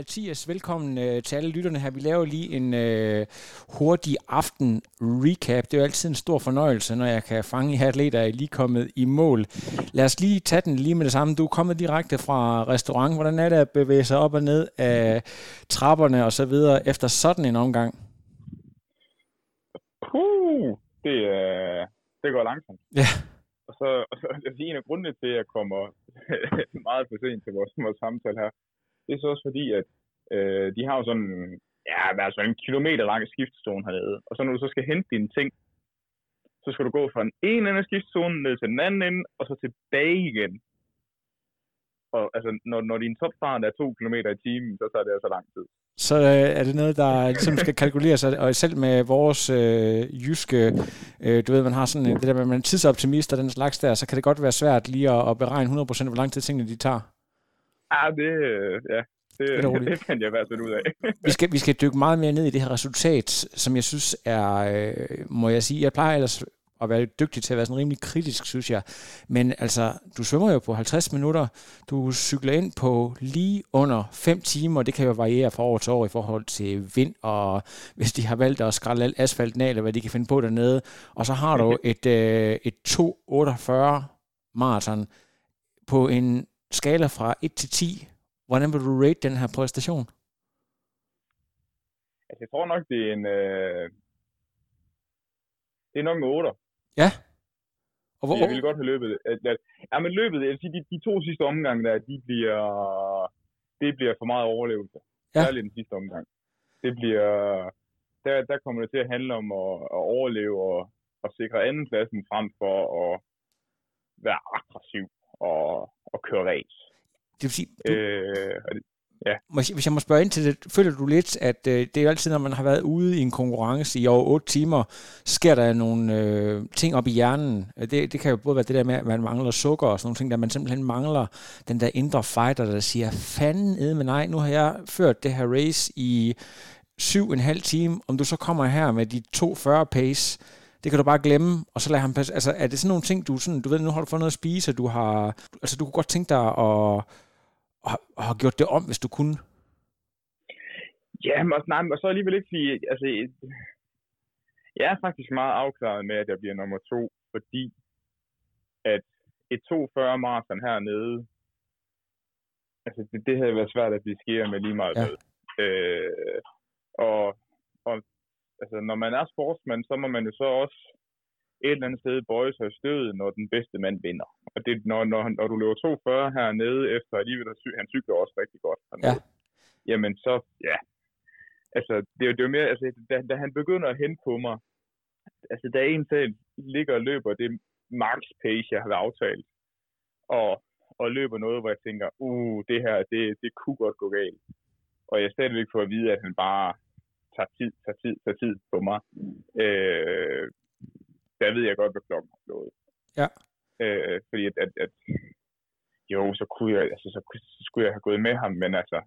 Mathias, velkommen øh, til alle lytterne her. Vi laver lige en øh, hurtig aften recap. Det er jo altid en stor fornøjelse, når jeg kan fange i atleter, er lige kommet i mål. Lad os lige tage den lige med det samme. Du er kommet direkte fra restaurant. Hvordan er det at bevæge sig op og ned af trapperne og så videre efter sådan en omgang? Puh, det, øh, det går langsomt. Ja. Og så, og så jeg sige, en af grundene til, at jeg kommer meget for sent til vores, vores samtale her, det er så også fordi, at øh, de har jo sådan, ja, altså en kilometer lang skiftestone hernede. Og så når du så skal hente dine ting, så skal du gå fra den ene ende af skiftezonen ned til den anden ende, og så tilbage igen. Og altså, når, når din topfart er to km i timen, så tager det altså lang tid. Så øh, er det noget, der ligesom skal kalkuleres, og selv med vores øh, jyske, øh, du ved, man har sådan det der med, man er tidsoptimist og den slags der, så kan det godt være svært lige at, at beregne 100% hvor lang tid tingene de tager. Ja, det, øh, ja, det, Det er det fandt jeg i hvert fald ud af. Vi skal, vi skal dykke meget mere ned i det her resultat, som jeg synes er, øh, må jeg sige, jeg plejer ellers at være dygtig til at være sådan rimelig kritisk, synes jeg. Men altså, du svømmer jo på 50 minutter, du cykler ind på lige under 5 timer, det kan jo variere fra år til år i forhold til vind, og hvis de har valgt at skrælle alt asfalten af, eller hvad de kan finde på dernede. Og så har du et, øh, et 2.48 maraton på en skala fra 1 til 10. Hvordan vil du rate den her præstation? Altså, jeg tror nok, det er en... Øh... Det er nok en 8. Ja. Og hvor, Jeg ville godt have løbet. at- at- Ja, men løbet, jeg vil sige, de, de to sidste omgange der, de bliver, det bliver for meget overlevelse. Ja. Særligt den sidste omgang. Det bliver, der, der kommer det til at handle om at, at overleve og, og sikre andenpladsen frem for at være aggressiv og, og køre race. det vil sige, du, Øh, jeg- Hvis jeg må spørge ind til det, føler du lidt, at øh, det er jo altid, når man har været ude i en konkurrence i over 8 timer, sker der nogle øh, ting op i hjernen. Det, det kan jo både være det der med, at man mangler sukker og sådan nogle ting, der man simpelthen mangler den der indre fighter, der siger, fanden ed med nej, nu har jeg ført det her race i syv en halv time, om du så kommer her med de 2.40 pace, det kan du bare glemme, og så lade ham passe. Altså, er det sådan nogle ting, du sådan, du ved, nu har du fået noget at spise, og du har, altså, du kunne godt tænke dig at, at, at have gjort det om, hvis du kunne? Ja, men også, nej, men så alligevel ikke sige, altså, jeg er faktisk meget afklaret med, at jeg bliver nummer to, fordi at et 240 maraton hernede, altså det, det havde været svært at blive skier med lige meget Ja. med. Øh, og, og altså, når man er sportsmand, så må man jo så også et eller andet sted bøje sig i stødet, når den bedste mand vinder. Og det, når, når, når du løber 240 hernede, efter alligevel, han cykler også rigtig godt hernede, jamen så, ja, altså, det, er jo- det er jo mere, altså, da, da han begynder at hente på mig, altså, da en selv ligger og løber det max pace, jeg har aftalt, og, og løber noget, hvor jeg tænker, uh, det her, det, det kunne godt gå galt. Og jeg stadigvæk får at vide, at han bare tager tid, tager tid, tager tid på mig. Øh, der ved jeg godt, hvad klokken har slået. Ja. Øh, fordi at, at, at, jo, så kunne jeg, altså, så, så skulle jeg have gået med ham, men altså,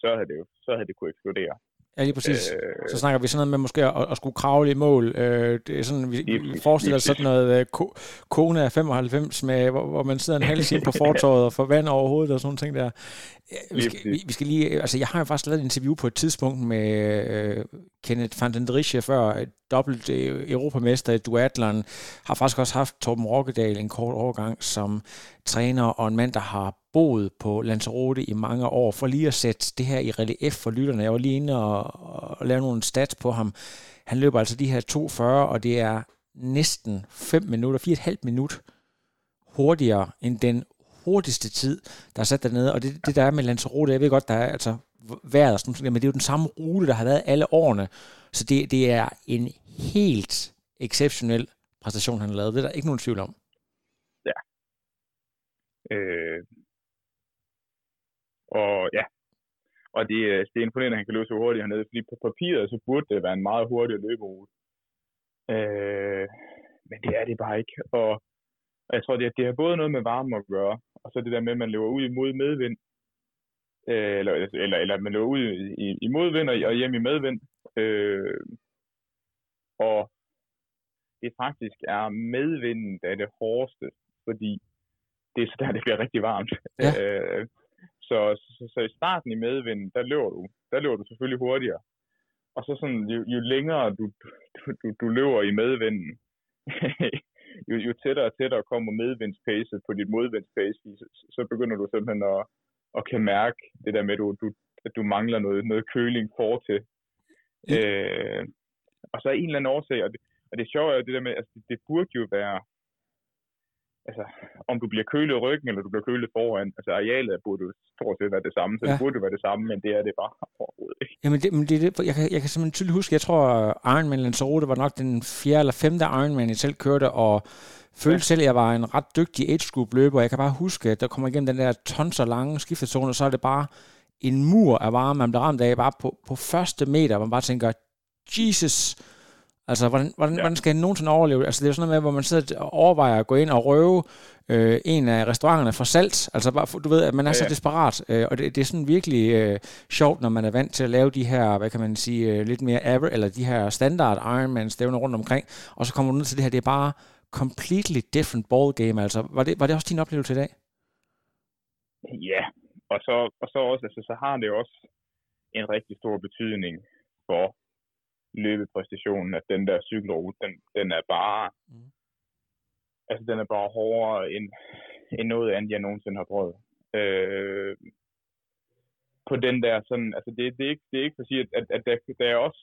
så havde det jo, så havde det kunne eksplodere. Ja, lige præcis. Øh, Så snakker vi sådan noget med måske at, at skulle kravle i mål. Øh, det er sådan, vi, Lige forestiller os sådan noget øh, ko, kone af 95, med, hvor, hvor man sidder en halv time på fortorvet og får vand over hovedet og sådan nogle ting der. Ja, Vi skal, vi, vi skal lige, altså jeg har jo faktisk lavet et interview på et tidspunkt med øh, Kenneth van den Drische før, dobbelt øh, europamester i duatlon, har faktisk også haft Torben Rokkedal en kort overgang som træner og en mand, der har boet på Lanzarote i mange år, for lige at sætte det her i relief for lytterne. Jeg var lige inde og, og lave nogle stats på ham. Han løber altså de her 2.40, og det er næsten 5 minutter, 4,5 minut hurtigere end den hurtigste tid, der er sat dernede. Og det, det der er med Lanzarote, jeg ved godt, der er altså vejret og sådan noget, men det er jo den samme rute, der har været alle årene. Så det, det er en helt exceptionel præstation, han har lavet. Det er der ikke nogen tvivl om. Øh, og ja, og det, øh, det er imponerende, at han kan løbe så hurtigt hernede, fordi på papiret, så burde det være en meget hurtig løberute. Øh, men det er det bare ikke. Og, og jeg tror, det, det har både noget med varme at gøre, og så det der med, at man løber ud imod medvind, øh, eller, eller, eller man løber ud i, i modvind og, og hjem i medvind. Øh, og det faktisk er medvinden, der er det hårdeste, fordi det er så der, det bliver rigtig varmt. Ja. Øh, så, så, så, i starten i medvinden, der løber du, der løber du selvfølgelig hurtigere. Og så sådan, jo, jo længere du, du, du, du løber i medvinden, jo, jo tættere og tættere kommer medvindspacet på dit modvindspace, så, så begynder du simpelthen at, at kan mærke det der med, at du, du, at du mangler noget, noget køling for til. Ja. Øh, og så er en eller anden årsag, og det, og det sjove er jo det der med, at altså, det, det burde jo være, altså, om du bliver kølet i ryggen, eller du bliver kølet foran, altså arealet burde jo stort set være det samme, så ja. det burde jo være det samme, men det er det bare overhovedet ikke. Jamen, det, men det, det, jeg, kan, jeg kan simpelthen tydeligt huske, jeg tror Ironman Lanzarote var nok den fjerde eller femte Ironman, jeg selv kørte, og følte ja. selv, at jeg var en ret dygtig age group løber, jeg kan bare huske, at der kommer igennem den der tonser lange skiftezone, og så er det bare en mur af varme, man bliver ramt af bare på, på første meter, hvor man bare tænker, Jesus, Altså, hvordan, hvordan, ja. hvordan skal han nogensinde overleve? Altså, det er jo sådan noget med, hvor man sidder og overvejer at gå ind og røve øh, en af restauranterne for salt. Altså, bare, du ved, at man er ja, så desperat. Øh, og det, det er sådan virkelig øh, sjovt, når man er vant til at lave de her, hvad kan man sige, øh, lidt mere average, eller de her standard Ironman-stævner rundt omkring. Og så kommer du ned til det her, det er bare completely different ball game. Altså, var det, var det også din oplevelse i dag? Ja, og så, og så også, altså, så har det også en rigtig stor betydning for løbepræstationen, at den der cykelrute, den, den er bare, mm. altså den er bare hårdere end, end noget andet, jeg nogensinde har prøvet. Øh, på den der sådan, altså det, det, er, ikke, det er ikke for at sige, at, at, at der, der er også,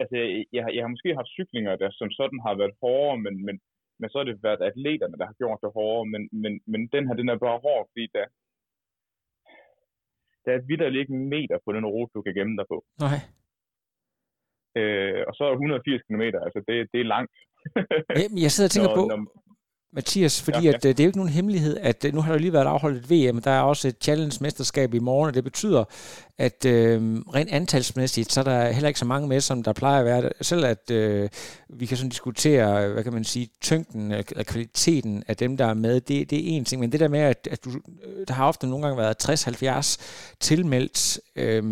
altså jeg, har, jeg har måske haft cyklinger, der som sådan har været hårdere, men, men, men så har det været atleterne, der har gjort det hårdere, men, men, men den her, den er bare hård, fordi der, der er vidderligt ikke en meter på den rute, du kan gemme dig på. Nej. Øh, og så er 180 km, altså det, det er langt. jeg sidder og tænker når, på, når, Mathias, fordi ja, ja. At, øh, det er jo ikke nogen hemmelighed, at øh, nu har der lige været afholdt et VM, der er også et challenge-mesterskab i morgen, og det betyder, at øh, rent antalsmæssigt, så er der heller ikke så mange med, som der plejer at være. Selv at øh, vi kan sådan diskutere, hvad kan man sige, tyngden eller kvaliteten af dem, der er med, det, det er en ting, men det der med, at, at du, der har ofte nogle gange været 60-70 tilmeldt, øh,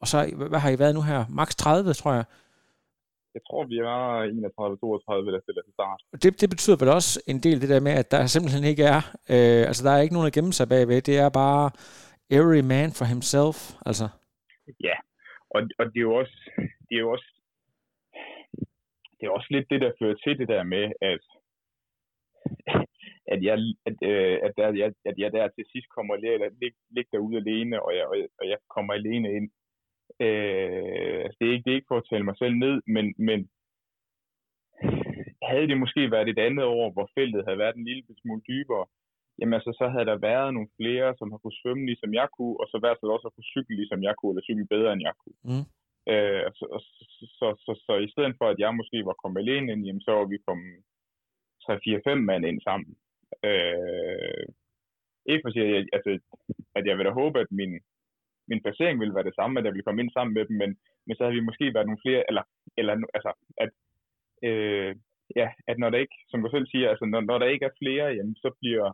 og så, hvad har I været nu her? Max 30, tror jeg jeg tror, vi er 31-32, der stiller til start. Det, det betyder vel også en del det der med, at der simpelthen ikke er, øh, altså der er ikke nogen at gemme sig bagved, det er bare every man for himself, altså. Ja, og, og det er jo også, det er jo også, det er også lidt det, der fører til det der med, at, at jeg, at, øh, at, der, at, at jeg der til sidst kommer og ligger, ligger derude alene, og jeg, og jeg, og jeg kommer alene ind Øh, altså det, er ikke, det er ikke for at tale mig selv ned, men, men havde det måske været et andet år, hvor feltet havde været en lille smule dybere, jamen altså, så havde der været nogle flere, som har kunnet svømme ligesom jeg kunne, og så hvert fald også har kunnet cykle ligesom jeg kunne, eller cykle bedre end jeg kunne. Mm. Øh, så, så, så, så, så, i stedet for, at jeg måske var kommet alene ind, jamen, så var vi kommet 3-4-5 mand ind sammen. Øh, ikke for at sige, at jeg, altså, at jeg vil da håbe, at min, min placering ville være det samme, at jeg ville komme ind sammen med dem, men, men så havde vi måske været nogle flere, eller, eller altså, at, øh, ja, at når der ikke, som du selv siger, altså, når, når der ikke er flere, jamen, så bliver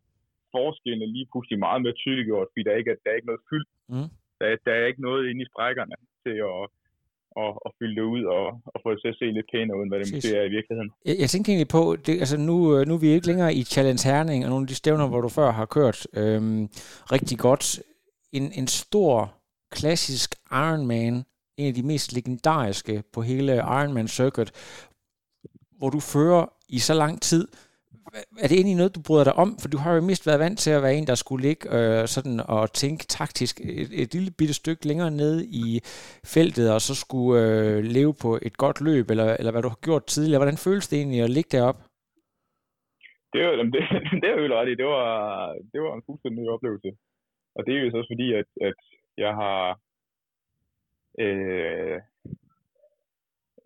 forskellene lige pludselig meget mere tydeliggjort, fordi der ikke er, der er ikke noget fyldt. Mm. Der, der er ikke noget inde i sprækkerne til at, og, og fylde det ud og, og få det til at se lidt pænere ud, end hvad det måske er i virkeligheden. Jeg, jeg tænkte egentlig på, det, altså nu, nu er vi ikke længere i Challenge Herning, og nogle af de stævner, hvor du før har kørt øhm, rigtig godt. En, en stor klassisk Ironman, en af de mest legendariske på hele Ironman Circuit, hvor du fører i så lang tid. Er det egentlig noget, du bryder dig om? For du har jo mest været vant til at være en, der skulle ligge øh, sådan og tænke taktisk et, et lille bitte stykke længere ned i feltet, og så skulle øh, leve på et godt løb, eller, eller hvad du har gjort tidligere. Hvordan føles det egentlig at ligge deroppe? Det, var, det, det er jo ret i. Det var, det var en fuldstændig ny oplevelse. Og det er jo så også fordi, at, at jeg har øh,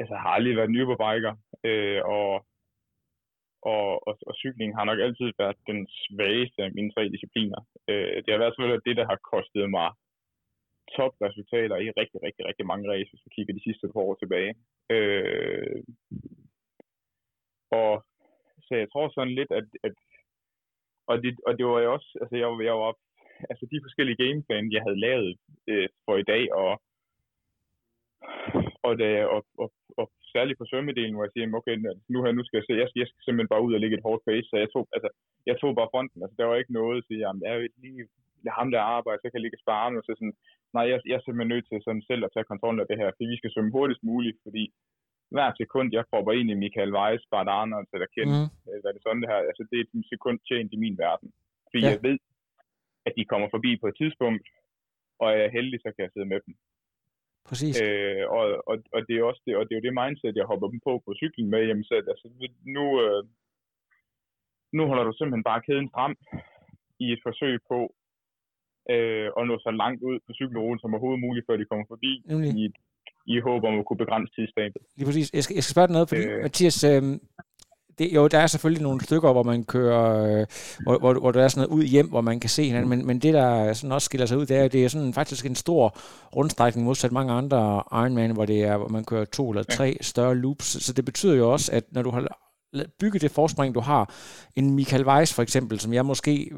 altså har aldrig været ny på biker, øh, og, og, og, og cykling har nok altid været den svageste af mine tre discipliner. Øh, det har været selvfølgelig det, der har kostet mig topresultater i rigtig, rigtig, rigtig mange race, hvis vi kigger de sidste par år tilbage. Øh, og så jeg tror sådan lidt, at, at og, det, og det var jo også, altså jeg, jeg var, altså de forskellige gameplan, jeg havde lavet øh, for i dag, og, og, det, og, og, og særligt på svømmedelen, hvor jeg siger, okay, nu, her, nu skal jeg se, jeg jeg skal simpelthen bare ud og lægge et hårdt pace, så jeg tog, altså, jeg tog bare fronten, altså der var ikke noget sige, jamen, jeg er jo lige lad ham der arbejde, så kan jeg ligge og spare så sådan, nej, jeg, jeg er simpelthen nødt til sådan selv at tage kontrol af det her, fordi vi skal svømme hurtigst muligt, fordi hver sekund, jeg propper ind i Michael Weiss, Bart Arnold eller Ken, mm. hvad det sådan det her, altså det er et sekund tjent i min verden. Fordi ja. jeg ved, at de kommer forbi på et tidspunkt, og er jeg heldig, så kan jeg sidde med dem. Præcis. Øh, og, og, og, det er også det, og det er jo det mindset, jeg hopper dem på på cyklen med, jamen så altså, nu, øh, nu holder du simpelthen bare kæden frem i et forsøg på øh, og nå så langt ud på cykelruten som overhovedet muligt, før de kommer forbi Nemlig. i, i håb om at kunne begrænse tidstabet. Lige præcis. Jeg skal, jeg skal spørge dig noget, fordi øh, Mathias, øh, det, jo, der er selvfølgelig nogle stykker, hvor man kører, øh, hvor, hvor, hvor der er sådan noget ud hjem, hvor man kan se hinanden, men, men det, der sådan også skiller sig ud, det er, det er sådan faktisk en stor rundstrækning modsat mange andre Ironman, hvor, det er, hvor man kører to eller tre større loops. Så det betyder jo også, at når du har bygget det forspring, du har, en Michael Weiss for eksempel, som jeg måske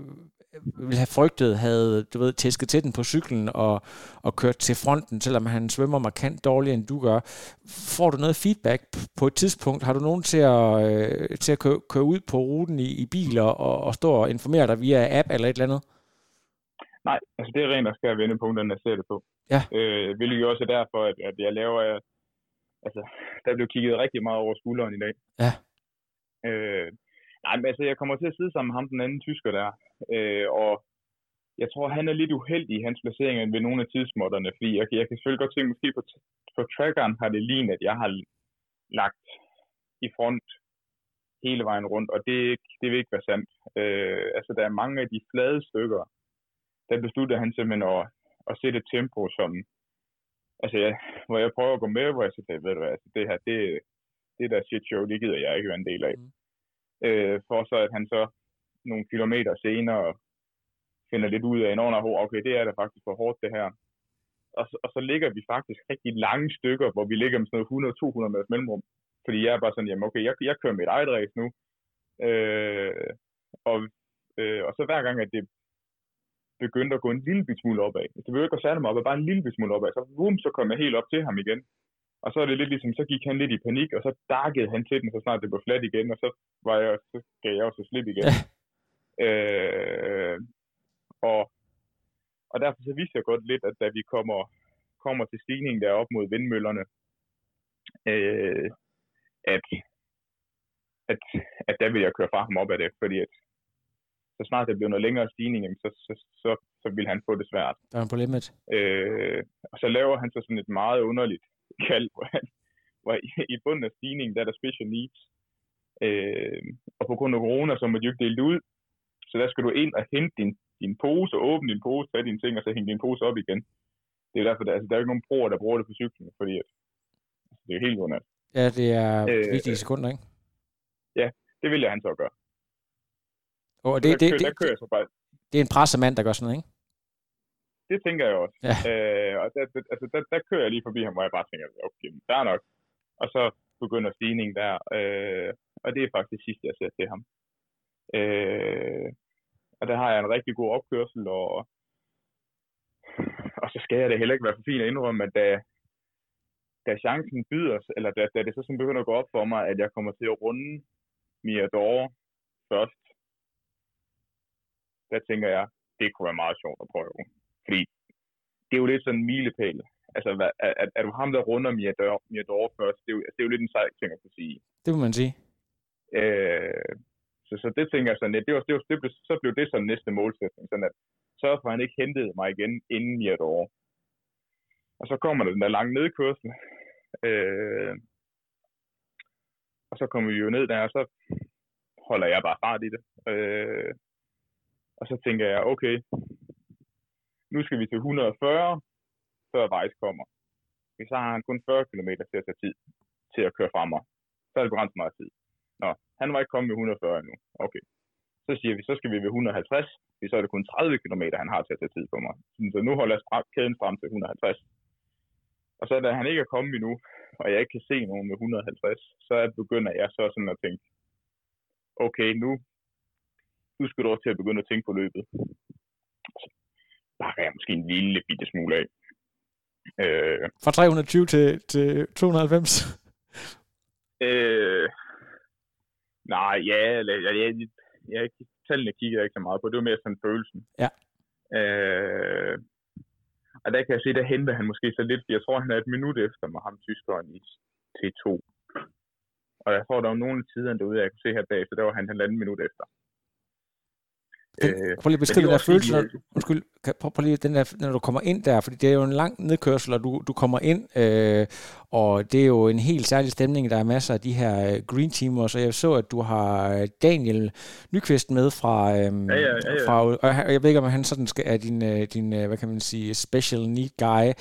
ville have frygtet, havde du ved, tæsket til den på cyklen og, og kørt til fronten, selvom han svømmer markant dårligere, end du gør. Får du noget feedback på et tidspunkt? Har du nogen til at, øh, til at køre, køre ud på ruten i, i biler og, og stå og informere dig via app eller et eller andet? Nej, altså det er rent og skær vendepunkterne, jeg ser det på. Ja. Øh, hvilket jo også er derfor, at, at jeg laver, altså der blev kigget rigtig meget over skulderen i dag. Ja. Øh, Nej, men altså, jeg kommer til at sidde sammen med ham, den anden tysker der. Øh, og jeg tror, han er lidt uheldig i hans placering ved nogle af tidsmåtterne, fordi jeg, jeg kan selvfølgelig godt se, at måske på, på trackeren har det lignet, at jeg har lagt i front hele vejen rundt, og det, det vil ikke være sandt. Øh, altså, der er mange af de flade stykker, der besluttede han simpelthen at, at sætte et tempo, som, altså, jeg, hvor jeg prøver at gå med, hvor jeg siger, ved du hvad, altså, det her, det, det der shit show, det gider jeg ikke være en del af. Mm øh, for så at han så nogle kilometer senere finder lidt ud af, når han okay, det er da faktisk for hårdt det her. Og, og så ligger vi faktisk rigtig lange stykker, hvor vi ligger med sådan noget 100-200 meters mellemrum. Fordi jeg er bare sådan, jamen okay, jeg, jeg kører mit eget race nu. Øh, og, øh, og så hver gang, at det begyndte at gå en lille smule opad, det behøver ikke at særlig meget bare en lille smule opad, så, boom, så kom jeg helt op til ham igen. Og så er det lidt ligesom, så gik han lidt i panik, og så darkede han til den, så snart det blev fladt igen, og så, var jeg, så gav jeg også slip igen. Ja. Øh, og, og derfor så viser jeg godt lidt, at da vi kommer, kommer til stigningen der op mod vindmøllerne, øh, at, at, at der vil jeg køre fra ham op af det, fordi at så snart det bliver noget længere stigning, så, så, så, så vil han få det svært. Der er på limit. Øh, og så laver han så sådan et meget underligt kald, hvor, han, hvor i bunden af stigningen, der er der special needs. Øh, og på grund af corona, så må de jo ikke dele ud. Så der skal du ind og hente din, din pose, åbne din pose, tage dine ting, og så hænge din pose op igen. Det er derfor, der, altså, der er ikke nogen bruger, der bruger det på cyklen, fordi at, altså, det er helt underligt. Ja, det er øh, vigtige sekunder, ikke? Ja, det vil jeg han så gøre. Og det, der, det, kører, det, kører jeg så bare. Det er en pressemand, der gør sådan noget, ikke? Det tænker jeg også. Ja. Øh, og der, altså, der, der kører jeg lige forbi ham, hvor jeg bare tænker, okay, der er nok. Og så begynder stigningen der. Øh, og det er faktisk det sidste, jeg ser til ham. Øh, og der har jeg en rigtig god opkørsel, og, og så skal jeg det heller ikke være for fint at indrømme, at da, da chancen byder, eller da, da det så sådan begynder at gå op for mig, at jeg kommer til at runde Mirador først, der tænker jeg, det kunne være meget sjovt at prøve. Fordi det er jo lidt sådan en milepæl. Altså, hvad, er, er, du ham, der runder Mirador, Mirador først? Det er, jo, det er jo lidt en sej ting at kunne sige. Det må man sige. Øh, så, så det tænker jeg sådan lidt, det var, det var, det blev, så blev det sådan næste målsætning, sådan at sørge for, at han ikke hentede mig igen inden Mirador. Og så kommer der den der lange nedkørsel. Øh, og så kommer vi jo ned der, og så holder jeg bare fart i det. Øh, og så tænker jeg, okay, nu skal vi til 140, før Vejs kommer. Så har han kun 40 km til at tage tid til at køre frem. Så er det begrænset meget tid. Nå, han var ikke kommet med 140 endnu. Okay. Så siger vi, så skal vi ved 150, så er det kun 30 km, han har til at tage tid på mig. Så nu holder jeg kæden frem til 150. Og så da han ikke er kommet endnu, og jeg ikke kan se nogen med 150, så begynder jeg så sådan at tænke, okay, nu, nu skal du også til at begynde at tænke på løbet. Så bakker jeg måske en lille bitte smule af. Øh, Fra 320 til, til 290? Øh, nej, ja, jeg, jeg, jeg, jeg, tallene kigger jeg ikke så meget på. Det var mere sådan følelsen. Ja. Øh, og der kan jeg se, der henter han måske så lidt, jeg tror, han er et minut efter med ham, tyskeren i T2. Og jeg tror, der var nogle tider derude, jeg kunne se her bagefter, der var han halvanden minut efter. Den, øh, prøv lige at beskrive den der følelse, når, undskyld, prøv, prøv lige den der, når du kommer ind der, fordi det er jo en lang nedkørsel, og du, du kommer ind, øh, og det er jo en helt særlig stemning, der er masser af de her øh, green teamers, og jeg så, at du har øh, Daniel Nyqvist med fra, øh, ja, ja, ja, ja. fra og jeg ved ikke, om han sådan skal, er din, din, hvad kan man sige, special need guy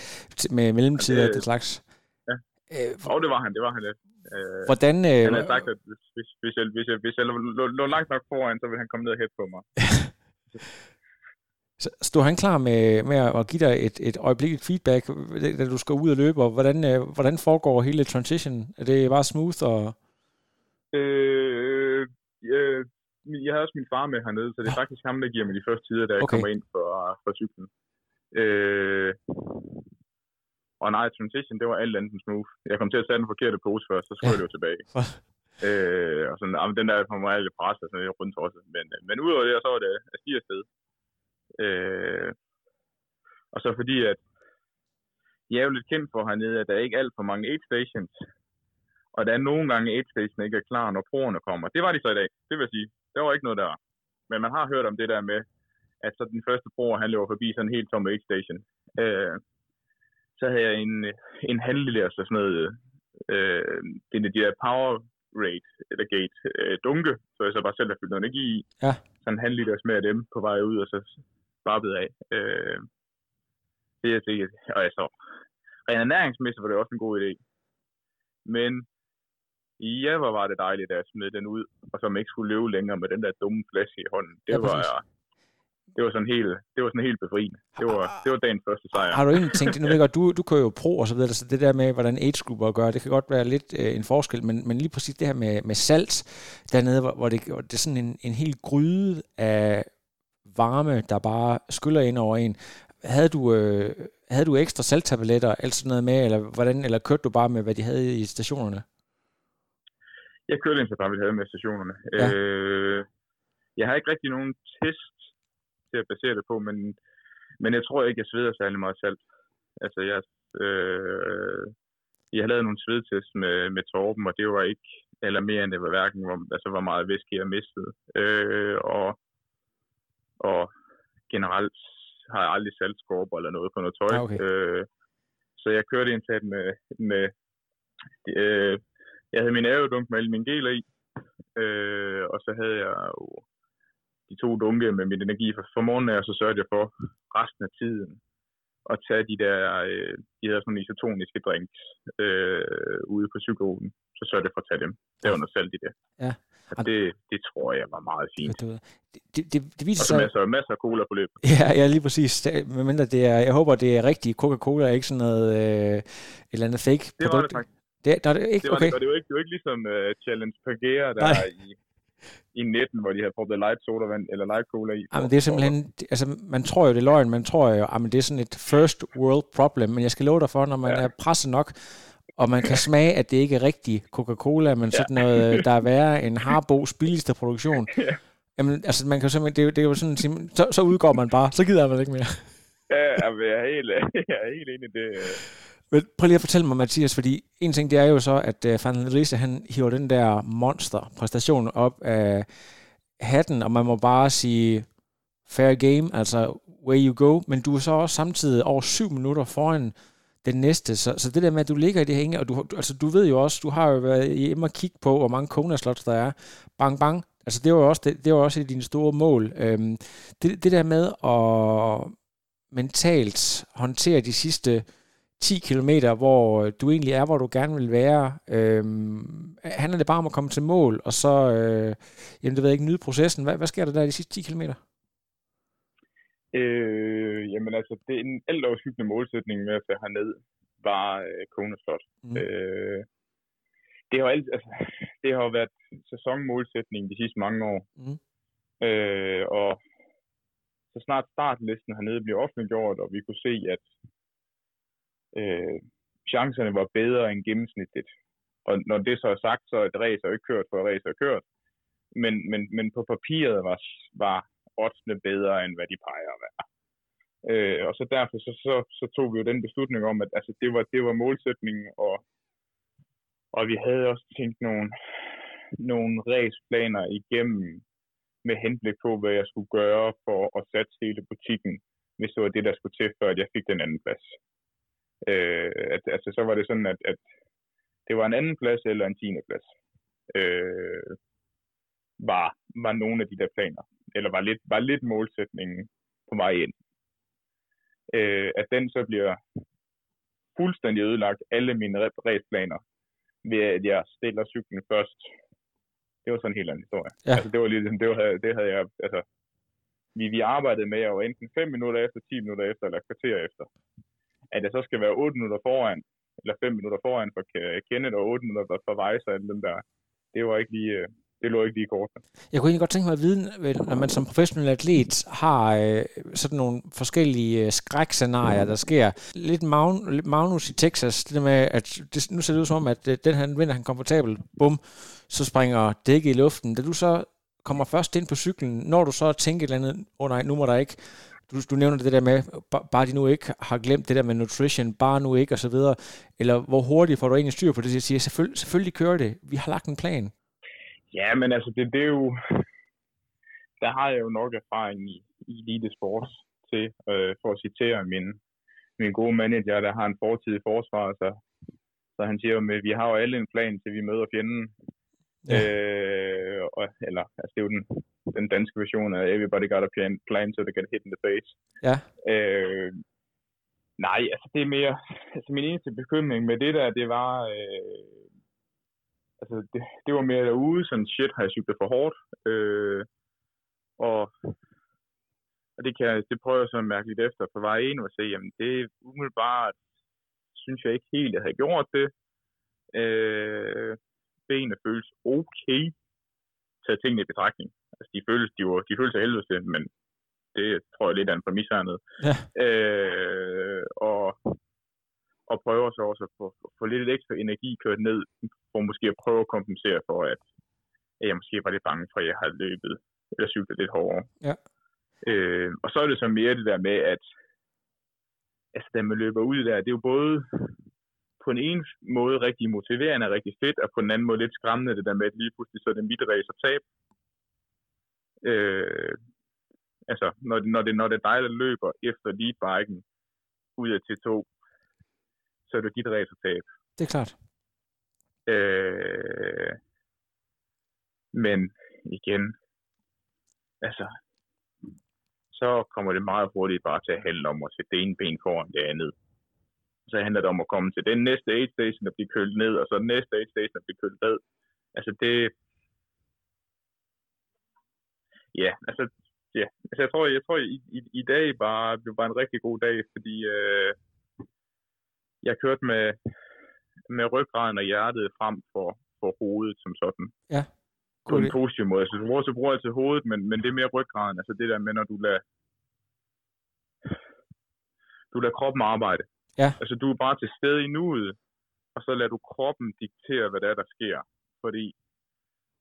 med mellemtider og det slags. Ja, øh, for, oh, det var han, det var han, ja. Øh, Hvordan, øh, han har sagt, at hvis, hvis, hvis, jeg, hvis, jeg, hvis jeg lå, lå langt nok foran, så vil han komme ned og hætte på mig. Så stod han klar med, med at give dig et, et øjeblikkeligt feedback, da du skal ud og løbe, og hvordan, øh, hvordan foregår hele transition? Er det bare smooth? Og... Øh, øh, jeg har også min far med hernede, så det er faktisk ham, der giver mig de første tider, da jeg okay. kommer ind for, for cyklen. Øh, og nej, transition, det var alt andet end smooth. Jeg kom til at sætte den forkerte pose først, så skulle ja. jeg jo tilbage. øh, og sådan, jamen, den der for mig lidt pres og sådan lidt rundt også. Men, øh, men udover det, så var det at stige afsted. Øh, og så fordi, at jeg er jo lidt kendt for hernede, at der er ikke alt for mange aid stations. Og der er nogle gange aid station ikke er klar, når proerne kommer. Det var de så i dag, det vil sige. Der var ikke noget der. Men man har hørt om det der med, at så den første bror, han løber forbi sådan en helt tom aid station. Øh, så havde jeg en, en handlelær, så sådan noget, øh, det er de der power rate, eller gate øh, dunke, så jeg så bare selv har fyldt noget energi i. Ja. Sådan en handlelær med af dem på vej ud, og så sparpet af. Øh, det er sikkert, og jeg så, rent ernæringsmæssigt var det også en god idé. Men ja, hvor var det dejligt, at jeg smed den ud, og så man ikke skulle løbe længere med den der dumme flaske i hånden. Det ja, var, det var sådan helt, det var sådan helt befriende. Det var, det var dagens første sejr. Har du egentlig tænkt, nu ved jeg godt, du, du kører jo pro og så videre, så det der med, hvordan age-grupper gør, det kan godt være lidt øh, en forskel, men, men lige præcis det her med, med salt dernede, hvor, hvor det, hvor det er sådan en, en helt gryde af varme, der bare skyller ind over en. Havde du, øh, havde du ekstra salttabletter, alt sådan noget med, eller, hvordan, eller kørte du bare med, hvad de havde i stationerne? Jeg kørte ind til bare, de havde med stationerne. Ja. Øh, jeg har ikke rigtig nogen test til at basere det på, men, men jeg tror ikke, jeg sveder særlig meget salt. Altså, jeg, øh, jeg har lavet nogle svedtests med, med Torben, og det var ikke alarmerende, var hverken, hvor, altså, hvor meget væske jeg mistede. Øh, og, og generelt har jeg aldrig saltskorper eller noget på noget tøj. Ah, okay. øh, så jeg kørte indsat med, med øh, jeg havde min aerodunk med alle mine geler i, øh, og så havde jeg jo de to dunke med min energi for, for morgenen og så sørgede jeg for resten af tiden at tage de der, øh, de her sådan isotoniske drinks øh, ude på psykologen. Så sørgede jeg for at tage dem. Der var noget salt i det. Ja. Og det, det tror jeg var meget fint. Det, det, det, det viser og så masser, masser af cola på løb. Ja, ja, lige præcis. Medmindre det er, jeg håber, det er rigtig Coca-Cola, ikke sådan noget øh, et eller andet fake det produkt. Var det faktisk. Det, der er det ikke, det var okay. Det, og det var ikke, det var ikke ligesom uh, Challenge Pagea, der Nej. i i 19, hvor de havde proppet light sodavand eller light cola i. Jamen, det er simpelthen, altså, man tror jo, det er løgn, man tror jo, at det er sådan et first world problem, men jeg skal love dig for, når man ja. er presset nok, og man kan smage, at det ikke er rigtig Coca-Cola, men sådan noget, der er værre en Harbos billigste produktion. ja. Jamen, altså, man kan simpelthen, det er, det er jo sådan, så, så udgår man bare, så gider man ikke mere. ja, jeg er helt, jeg er helt enig i det. Men prøv lige at fortælle mig, Mathias, fordi en ting, det er jo så, at øh, uh, Van Riese, han hiver den der monster-præstation op af hatten, og man må bare sige, fair game, altså where you go, men du er så også samtidig over syv minutter foran den næste, så, så det der med, at du ligger i det hænge, og du, altså, du ved jo også, du har jo været hjemme og kigge på, hvor mange Kona-slots der er, bang bang, altså det var jo også, det, det var også et af dine store mål. Øhm, det, det der med at mentalt håndtere de sidste 10 km, hvor du egentlig er, hvor du gerne vil være. Øhm, handler det bare om at komme til mål, og så, øh, jamen det ved jeg ikke, nyde processen. Hvad, hvad sker der der de sidste 10 km? Øh, jamen altså, det er en alt overskyggende målsætning med at tage herned, var øh, Kona Slot. Mm. Øh, det har, alt, altså, det har været sæsonmålsætning de sidste mange år. Mm. Øh, og så snart startlisten hernede blev offentliggjort, og vi kunne se, at øh, chancerne var bedre end gennemsnittet. Og når det så er sagt, så er et race er ikke kørt, for et race er kørt. Men, men, men på papiret var, var oddsene bedre, end hvad de peger at være. Øh, og så derfor så, så, så tog vi jo den beslutning om, at altså, det, var, det var målsætningen, og, og vi havde også tænkt nogle, nogle raceplaner igennem med henblik på, hvad jeg skulle gøre for at satse hele butikken, hvis det var det, der skulle til, før at jeg fik den anden plads. Øh, at, altså, så var det sådan, at, at det var en anden plads eller en tiende plads. Øh, var, var nogle af de der planer, eller var lidt, var lidt målsætningen på vej ind. Øh, at den så bliver fuldstændig ødelagt, alle mine raceplaner, ved at jeg stiller cyklen først. Det var sådan en helt anden historie. Ja. Altså, det var ligesom, det, var, det havde jeg, altså, vi, vi arbejdede med, at jeg var enten 5 minutter efter, 10 minutter efter, eller kvarter efter. At jeg så skal være 8 minutter foran, eller 5 minutter foran for Kenneth, og 8 minutter for Weiser, og den der, det var ikke lige, øh, det lå ikke lige kort. Jeg kunne egentlig godt tænke mig at vide, når man som professionel atlet har øh, sådan nogle forskellige øh, skrækscenarier, der sker. Lidt, Magnus, i Texas, det med, at det, nu ser det ud som om, at den her vinder han komfortabelt, bum, så springer dækket i luften. Da du så kommer først ind på cyklen, når du så tænker et eller andet, åh oh, nej, nu må der ikke, du, du nævner det der med, bare de nu ikke har glemt det der med nutrition, bare nu ikke, og så videre, eller hvor hurtigt får du egentlig styr på det, så jeg siger, selvfølgelig, selvfølgelig kører det, vi har lagt en plan. Ja, men altså, det, det er jo... Der har jeg jo nok erfaring i, i elite sport til, øh, for at citere min, min gode manager, der har en fortid i forsvaret, så, så han siger jo med, vi har jo alle en plan til vi møder fjenden. Ja. Øh, og, eller, altså det er jo den, den danske version af Everybody got a plan, plan so they get hit in the face. Ja. Øh, nej, altså det er mere, altså min eneste bekymring med det der, det var, øh, altså det, det var mere derude, sådan shit, har jeg cyklet for hårdt. Øh, og, og det, kan, det prøver jeg så at mærke lidt efter på vej ind og se, jamen det er umiddelbart, synes jeg ikke helt, at jeg har gjort det. Øh, benene føles okay, tage tingene i betragtning. Altså de føles, de, var, de føles af helvede til, men det tror jeg lidt er en præmis hernede. Ja. Øh, og, og prøver så også at få, få lidt ekstra energi kørt ned for måske at prøve at kompensere for, at jeg måske var lidt bange for, at jeg havde løbet eller cyklet lidt hårdere. Ja. Øh, og så er det så mere det der med, at altså, da man løber ud der, det er jo både på en ene måde rigtig motiverende og rigtig fedt, og på en anden måde lidt skræmmende, det der med, at lige pludselig så er det mit race og tab. Øh, altså, når det, når, det, når det er dig, der løber efter leadbiken ud af T2, så er det dit race og tab. Det er klart. Øh, men igen, altså, så kommer det meget hurtigt bare til at handle om at sætte det ene ben foran det andet. Så handler det om at komme til den næste aid station, der bliver kølet ned, og så den næste aid station, der bliver kølet ned. Altså det... Ja, altså, ja. altså jeg tror, jeg tror i, i, i dag bare, det var en rigtig god dag, fordi øh, jeg kørte med, med ryggraden og hjertet frem for, for hovedet som sådan. Ja. På en positiv måde. Altså, du bruger, så bruger til hovedet, men, men det er mere ryggraden. Altså det der med, når du lader, du lader kroppen arbejde. Ja. Altså du er bare til stede i nuet, og så lader du kroppen diktere, hvad der er, der sker. Fordi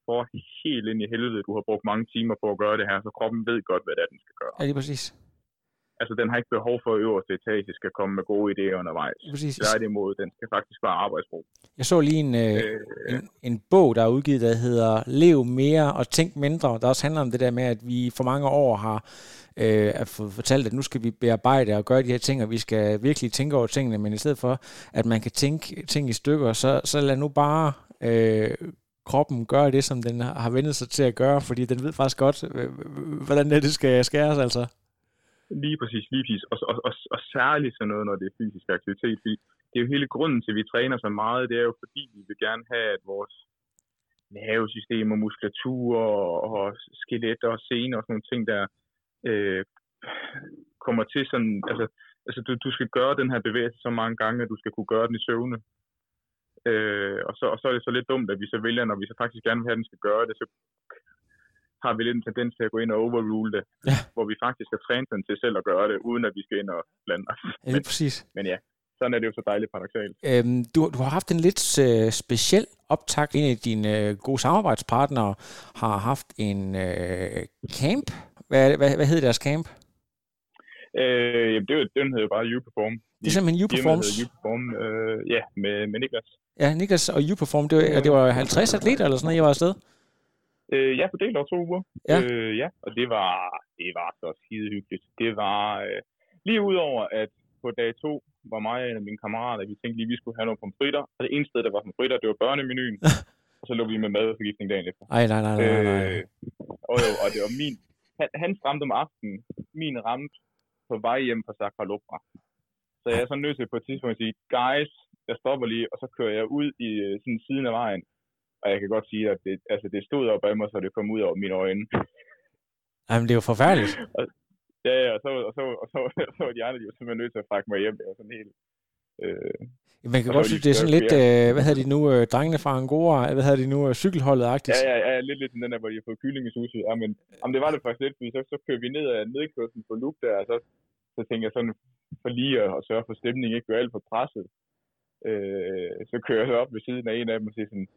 for helt ind i helvede, du har brugt mange timer på at gøre det her, så kroppen ved godt, hvad det er, den skal gøre. Ja, det er præcis altså den har ikke behov for, at øverste etage skal komme med gode idéer undervejs. Præcis. Tværtimod, den skal faktisk bare arbejdsro. Jeg så lige en, øh, øh, en, en bog, der er udgivet, der hedder Lev mere og tænk mindre, der også handler om det der med, at vi for mange år har øh, fortalt, at nu skal vi bearbejde og gøre de her ting, og vi skal virkelig tænke over tingene, men i stedet for, at man kan tænke ting i stykker, så, så lad nu bare øh, kroppen gøre det, som den har vendt sig til at gøre, fordi den ved faktisk godt, hvordan det skal skæres altså. Lige præcis, lige præcis. Og, og, og, og særligt sådan noget, når det er fysisk aktivitet. Fordi det er jo hele grunden til, at vi træner så meget. Det er jo fordi, vi vil gerne have, at vores nervesystem og muskulatur og skelet og sener og sådan nogle ting, der øh, kommer til sådan, altså, altså du, du skal gøre den her bevægelse så mange gange, at du skal kunne gøre den i søvne. Øh, og, så, og så er det så lidt dumt, at vi så vælger, når vi så faktisk gerne vil have, at den skal gøre det, så har vi lidt en tendens til at gå ind og overrule det, ja. hvor vi faktisk skal træne den til selv at gøre det, uden at vi skal ind og blande os. Ja, men, præcis. Men ja, sådan er det jo så dejligt paradoxalt. Øhm, du, du har haft en lidt øh, speciel optakt. En af dine øh, gode samarbejdspartnere har haft en øh, camp. Hvad, hvad, hvad hedder deres camp? Øh, jamen, det, den hedder jo bare U-Perform. Det er simpelthen U-Performs? U-Perform, øh, ja, med, med Niklas. Ja, Niklas og U-Perform, det, var, det var 50 atleter eller sådan noget, jeg var afsted? Øh, ja, fordelt over to uger. Ja. Øh, ja, og det var, det var så skide hyggeligt. Det var øh, lige udover, at på dag to var mig og mine kammerater, vi tænkte lige, at vi skulle have nogle pomfritter. Og det eneste sted, der var pomfritter, det var børnemenuen. og så lå vi med madforgiftning dagen efter. Ej, nej, nej, nej, nej. Øh, og, jo, og det var min... Han, han ramte om aftenen. Min ramte på vej hjem fra Sakralopra. Så jeg er så nødt til på et tidspunkt at sige, guys, jeg stopper lige, og så kører jeg ud i øh, sådan siden af vejen. Og jeg kan godt sige, at det, altså, det stod op af mig, så det kom ud over mine øjne. Jamen, det er jo forfærdeligt. og, ja, ja, og så, og så, og så, og så, så var de andre var simpelthen nødt til at frakke mig hjem. Det var sådan helt... Øh, man kan godt synes, det er sådan lidt, øh, hvad hedder de nu, øh, drengene fra Angora, hvad hedder de nu, øh, cykelholdet-agtigt? Ja, ja, ja, lidt lidt den der, hvor de har fået kylling i sushi. Ja, men jamen, det var det faktisk lidt, fordi så, så kører vi ned ad nedkørslen på Luke der, og så, så tænker jeg sådan, for lige at, at sørge for, stemningen ikke bliver alt for presset, øh, så kører jeg så op ved siden af en af dem og siger sådan,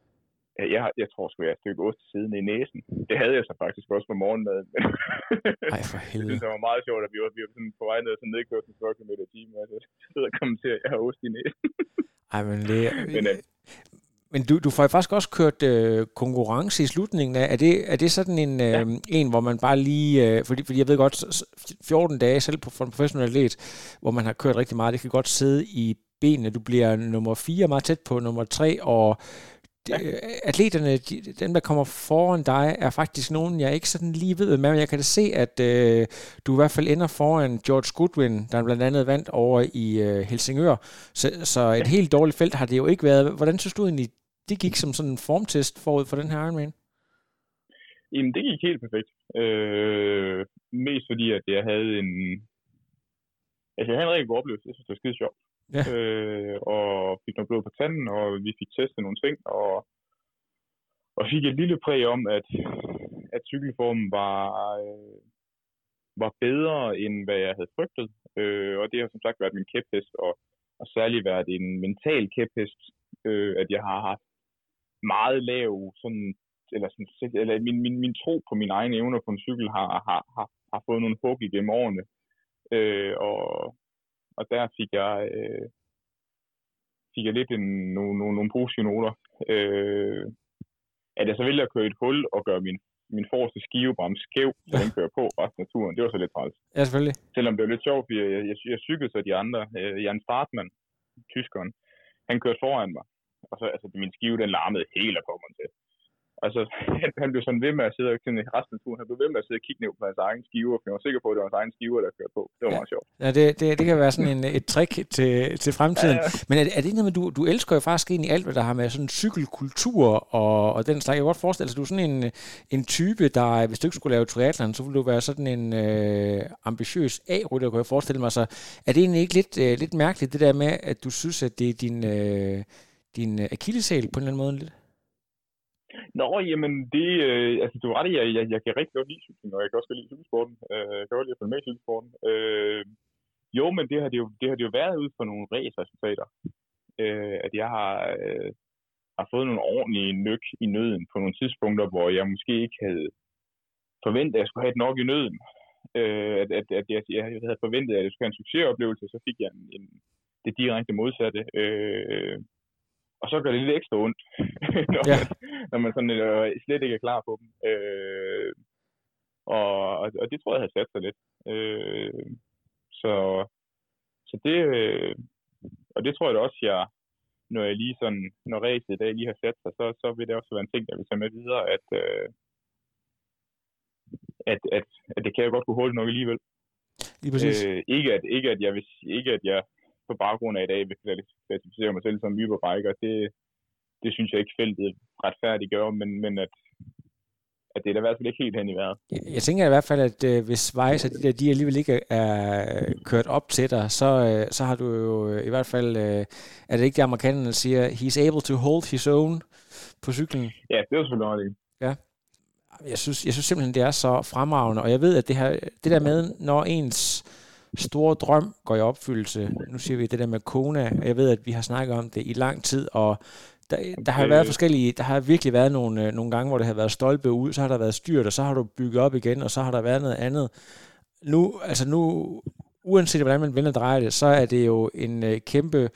jeg, jeg tror sgu, jeg har et stykke ost siden i næsen. Det havde jeg så faktisk også på morgenmaden. Ej, for helvede. det, var meget sjovt, at vi var, vi var sådan på vej ned og sådan nedkørsel 40 km i timen, og så sidder og kommenterer, at jeg har ost i næsen. Ej, men det... men, øh, men du, du får faktisk også kørt øh, konkurrence i slutningen af. Er det, er det sådan en, øh, ja. en, hvor man bare lige... Øh, fordi, fordi jeg ved godt, 14 dage selv på, for en professionel atlet, hvor man har kørt rigtig meget, det kan godt sidde i benene. Du bliver nummer 4 meget tæt på nummer 3, og ja. atleterne, de, dem der kommer foran dig, er faktisk nogen, jeg ikke sådan lige ved, men jeg kan da se, at øh, du i hvert fald ender foran George Goodwin, der blandt andet vandt over i øh, Helsingør. Så, så et ja. helt dårligt felt har det jo ikke været. Hvordan synes du egentlig, det gik som sådan en formtest forud for den her Ironman? Jamen, det gik helt perfekt. Øh, mest fordi, at jeg havde en... Altså, jeg havde en rigtig god oplevelse. Jeg synes, det var skide sjovt. Ja. Øh, og fik noget blod på tanden, og vi fik testet nogle ting, og, og fik et lille præg om, at, at cykelformen var, øh, var bedre, end hvad jeg havde frygtet. Øh, og det har som sagt været min kæphest, og, og særligt været en mental kæphest, øh, at jeg har haft meget lav sådan, eller, sådan, eller min, min, min tro på mine egne evner på en cykel har, har, har, har fået nogle hug igennem årene. Øh, og, og der fik jeg, øh, fik jeg lidt en, nogle, nogle, nogle positive noter. Øh, at jeg så ville at køre et hul og gøre min, min forreste skivebram skæv, så den kører på resten af turen. Det var så lidt træls. Ja, selvfølgelig. Selvom det var lidt sjovt, fordi jeg, jeg, jeg cyklede så de andre. Øh, Jan Startmann, tyskeren, han kørte foran mig og så altså, min skive, den larmede helt af kommeren til. Altså, han, blev sådan ved med at sidde og sådan resten af turen, han blev ved med at sidde og kigge ned på hans egen skive, og jeg var sikker på, at det var hans egen skive, der kørte på. Det var ja. meget sjovt. Ja, det, det, det kan være sådan en, et trick til, til fremtiden. Ja, ja. Men er, er det noget med, du, du elsker jo faktisk ind i alt, hvad der har med sådan cykelkultur og, og den slags. Jeg kan godt forestille dig, at du er sådan en, en type, der, hvis du ikke skulle lave triathlon, så ville du være sådan en øh, ambitiøs A-rytter, kunne jeg forestille mig. Så er det egentlig ikke lidt, øh, lidt mærkeligt, det der med, at du synes, at det er din... Øh, din akilleshæl på en eller anden måde lidt? Nå, jamen det, øh, altså du er ret i, jeg, jeg, jeg kan rigtig godt lide cykling, og jeg kan også godt lide cykelsporten. Øh, jeg kan godt lide at følge med i cykelsporten. Øh, jo, men det har det jo, det har det jo været ud for nogle race-resultater. Øh, at jeg har, øh, har fået nogle ordentlige nyk i nøden på nogle tidspunkter, hvor jeg måske ikke havde forventet, at jeg skulle have et nok i nøden. Øh, at, at, at jeg, jeg havde forventet, at jeg skulle have en succesoplevelse, så fik jeg en, en, det direkte modsatte. Øh, og så gør det lidt ekstra ondt, når, ja. man, når man sådan, øh, slet ikke er klar på dem. Øh, og, og det tror jeg har sat sig lidt. Øh, så, så det, øh, og det tror jeg da også, jeg, når jeg lige sådan, når ræset i dag lige har sat sig, så, så vil det også være en ting, jeg vil tage med videre, at, øh, at, at, at det kan jeg godt kunne hurtigt nok alligevel. Lige præcis. Øh, ikke, at, ikke, at jeg vil, ikke at jeg på baggrund af i dag vil klassificere mig selv som yberbiker. Det, det synes jeg ikke feltet retfærdiggør, men, men at, at det er da i hvert fald ikke helt hen i vejret. Jeg, jeg tænker i hvert fald, at øh, hvis Weiss og de der, de alligevel ikke er kørt op til dig, så, øh, så har du jo øh, i hvert fald, øh, er det ikke det amerikanerne siger, he's able to hold his own på cyklen? Ja, det er selvfølgelig noget Ja. Jeg synes, jeg synes simpelthen, det er så fremragende, og jeg ved, at det, her, det der med, når ens store drøm går i opfyldelse, nu siger vi det der med Kona, jeg ved, at vi har snakket om det i lang tid, og der, der har været forskellige, der har virkelig været nogle, øh, nogle gange, hvor det har været stolpe ud, så har der været styrt, og så har du bygget op igen, og så har der været noget andet. Nu, altså nu, uanset hvordan man vender dreje det, så er det jo en øh, kæmpe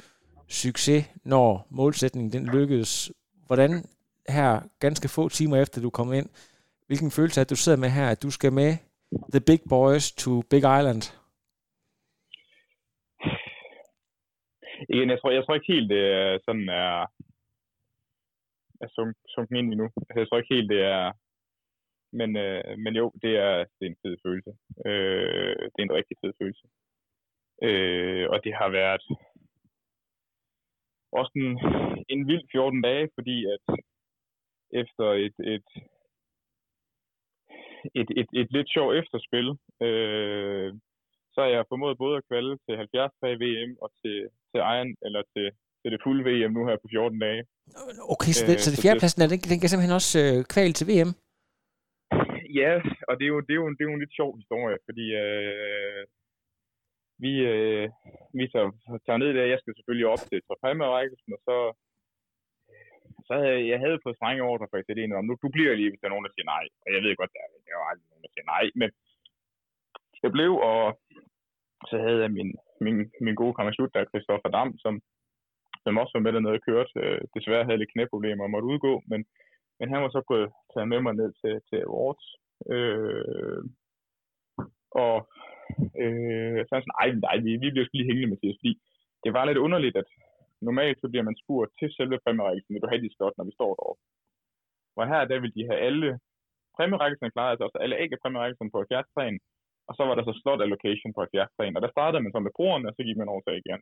succes, når målsætningen den lykkedes. Hvordan her, ganske få timer efter du kom ind, hvilken følelse at du sidder med her, at du skal med The Big Boys to Big Island? Igen, jeg tror, jeg tror ikke helt, det er sådan er, er sunk, ind endnu. Altså, jeg tror ikke helt, det er... Men, øh, men jo, det er, det er en fed følelse. Øh, det er en rigtig fed følelse. Øh, og det har været også en, en vild 14 dage, fordi at efter et, et, et, et, et lidt sjovt efterspil, øh, så har jeg formået både at kvalde til 70 VM og til, til Iron, eller til, til det fulde VM nu her på 14 dage. Okay, så, det, øh, så det fjerdepladsen, er, den, den kan simpelthen også øh, kval til VM? Ja, og det er jo, det er jo, det er jo en lidt sjov historie, fordi øh, vi, øh, vi så tager ned der, jeg skal selvfølgelig op til Trapalma-rækkelsen, og så, så havde jeg havde fået strenge ordre fra Italienerne om, nu du bliver lige, hvis der er nogen, der siger nej. Og jeg ved godt, der er, der er jo aldrig nogen, der siger nej, men jeg blev, og så havde jeg min, min, min gode kammerat der, Christoffer Dam, som, som også var med dernede og kørte. Øh, desværre havde lidt knæproblemer og måtte udgå, men, men han var så gået taget med mig ned til, til Awards. Øh, og øh, så sådan, ej, nej, vi, vi bliver lige hængende, Mathias, fordi det var lidt underligt, at normalt så bliver man spurgt til selve præmierækkelsen, vil du have de slot, når vi står derovre. Og her, der vil de have alle præmierækkelsen klaret, altså også alle ikke præmierækkelsen på 70 og så var der så slot allocation på 70 og der startede man så med brugerne, og så gik man over til igen.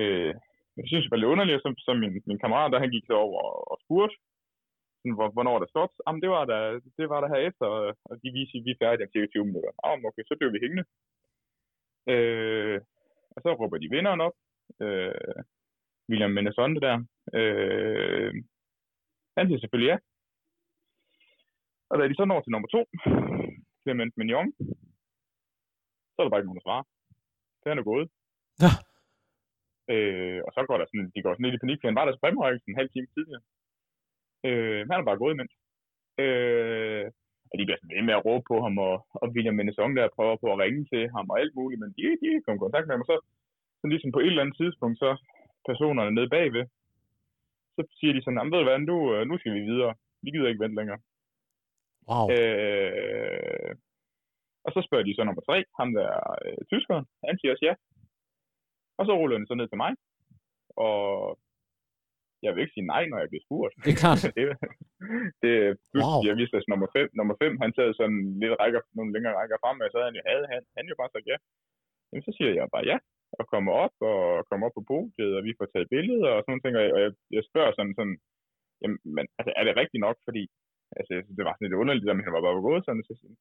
Øh, jeg synes, det var lidt underligt, som, som min, min kammerat, der han gik over og, og spurgte, sådan, hvor, hvornår der stod. Jamen, det var der, det var der her efter, og de viste, at vi er færdige om cirka 20 minutter. Jamen, okay, så blev vi hængende. Øh, og så råber de vinderen op. Øh, William Minnesota der. Øh, han siger selvfølgelig ja. Og da de så når til nummer to, Clement Mignon, så er der bare ikke nogen, der svarer. Det er nu gået. Ja. Øh, og så går der sådan, de går sådan lidt i panik, for han var der så præmierøjelse en halv time tidligere. Øh, han er bare gået imens. Øh, og de bliver sådan ved med at råbe på ham, og, og William Minnesong der prøver på at ringe til ham og alt muligt, men de, de kommer i kontakt med ham, og så, så ligesom på et eller andet tidspunkt, så personerne nede bagved, så siger de sådan, ved du hvad, nu, nu skal vi videre. Vi gider ikke vente længere. Wow. Øh, og så spørger de så nummer tre, ham der øh, tyskeren, han siger også ja. Og så ruller den så ned til mig. Og jeg vil ikke sige nej, når jeg bliver spurgt. Det er klart. det, det Wow. jeg vidste, at nummer 5, nummer 5, han sad sådan lidt rækker, nogle længere rækker frem, og så havde han jo, havde han, han jo bare sagt ja. Jamen, så siger jeg bare ja, og kommer op, og kommer op på podiet, og vi får taget billeder og sådan nogle ting, jeg, og jeg, jeg spørger sådan, sådan jamen, men, altså, er det rigtigt nok, fordi altså, jeg synes, det var sådan lidt underligt, at han var bare gået sådan, så siger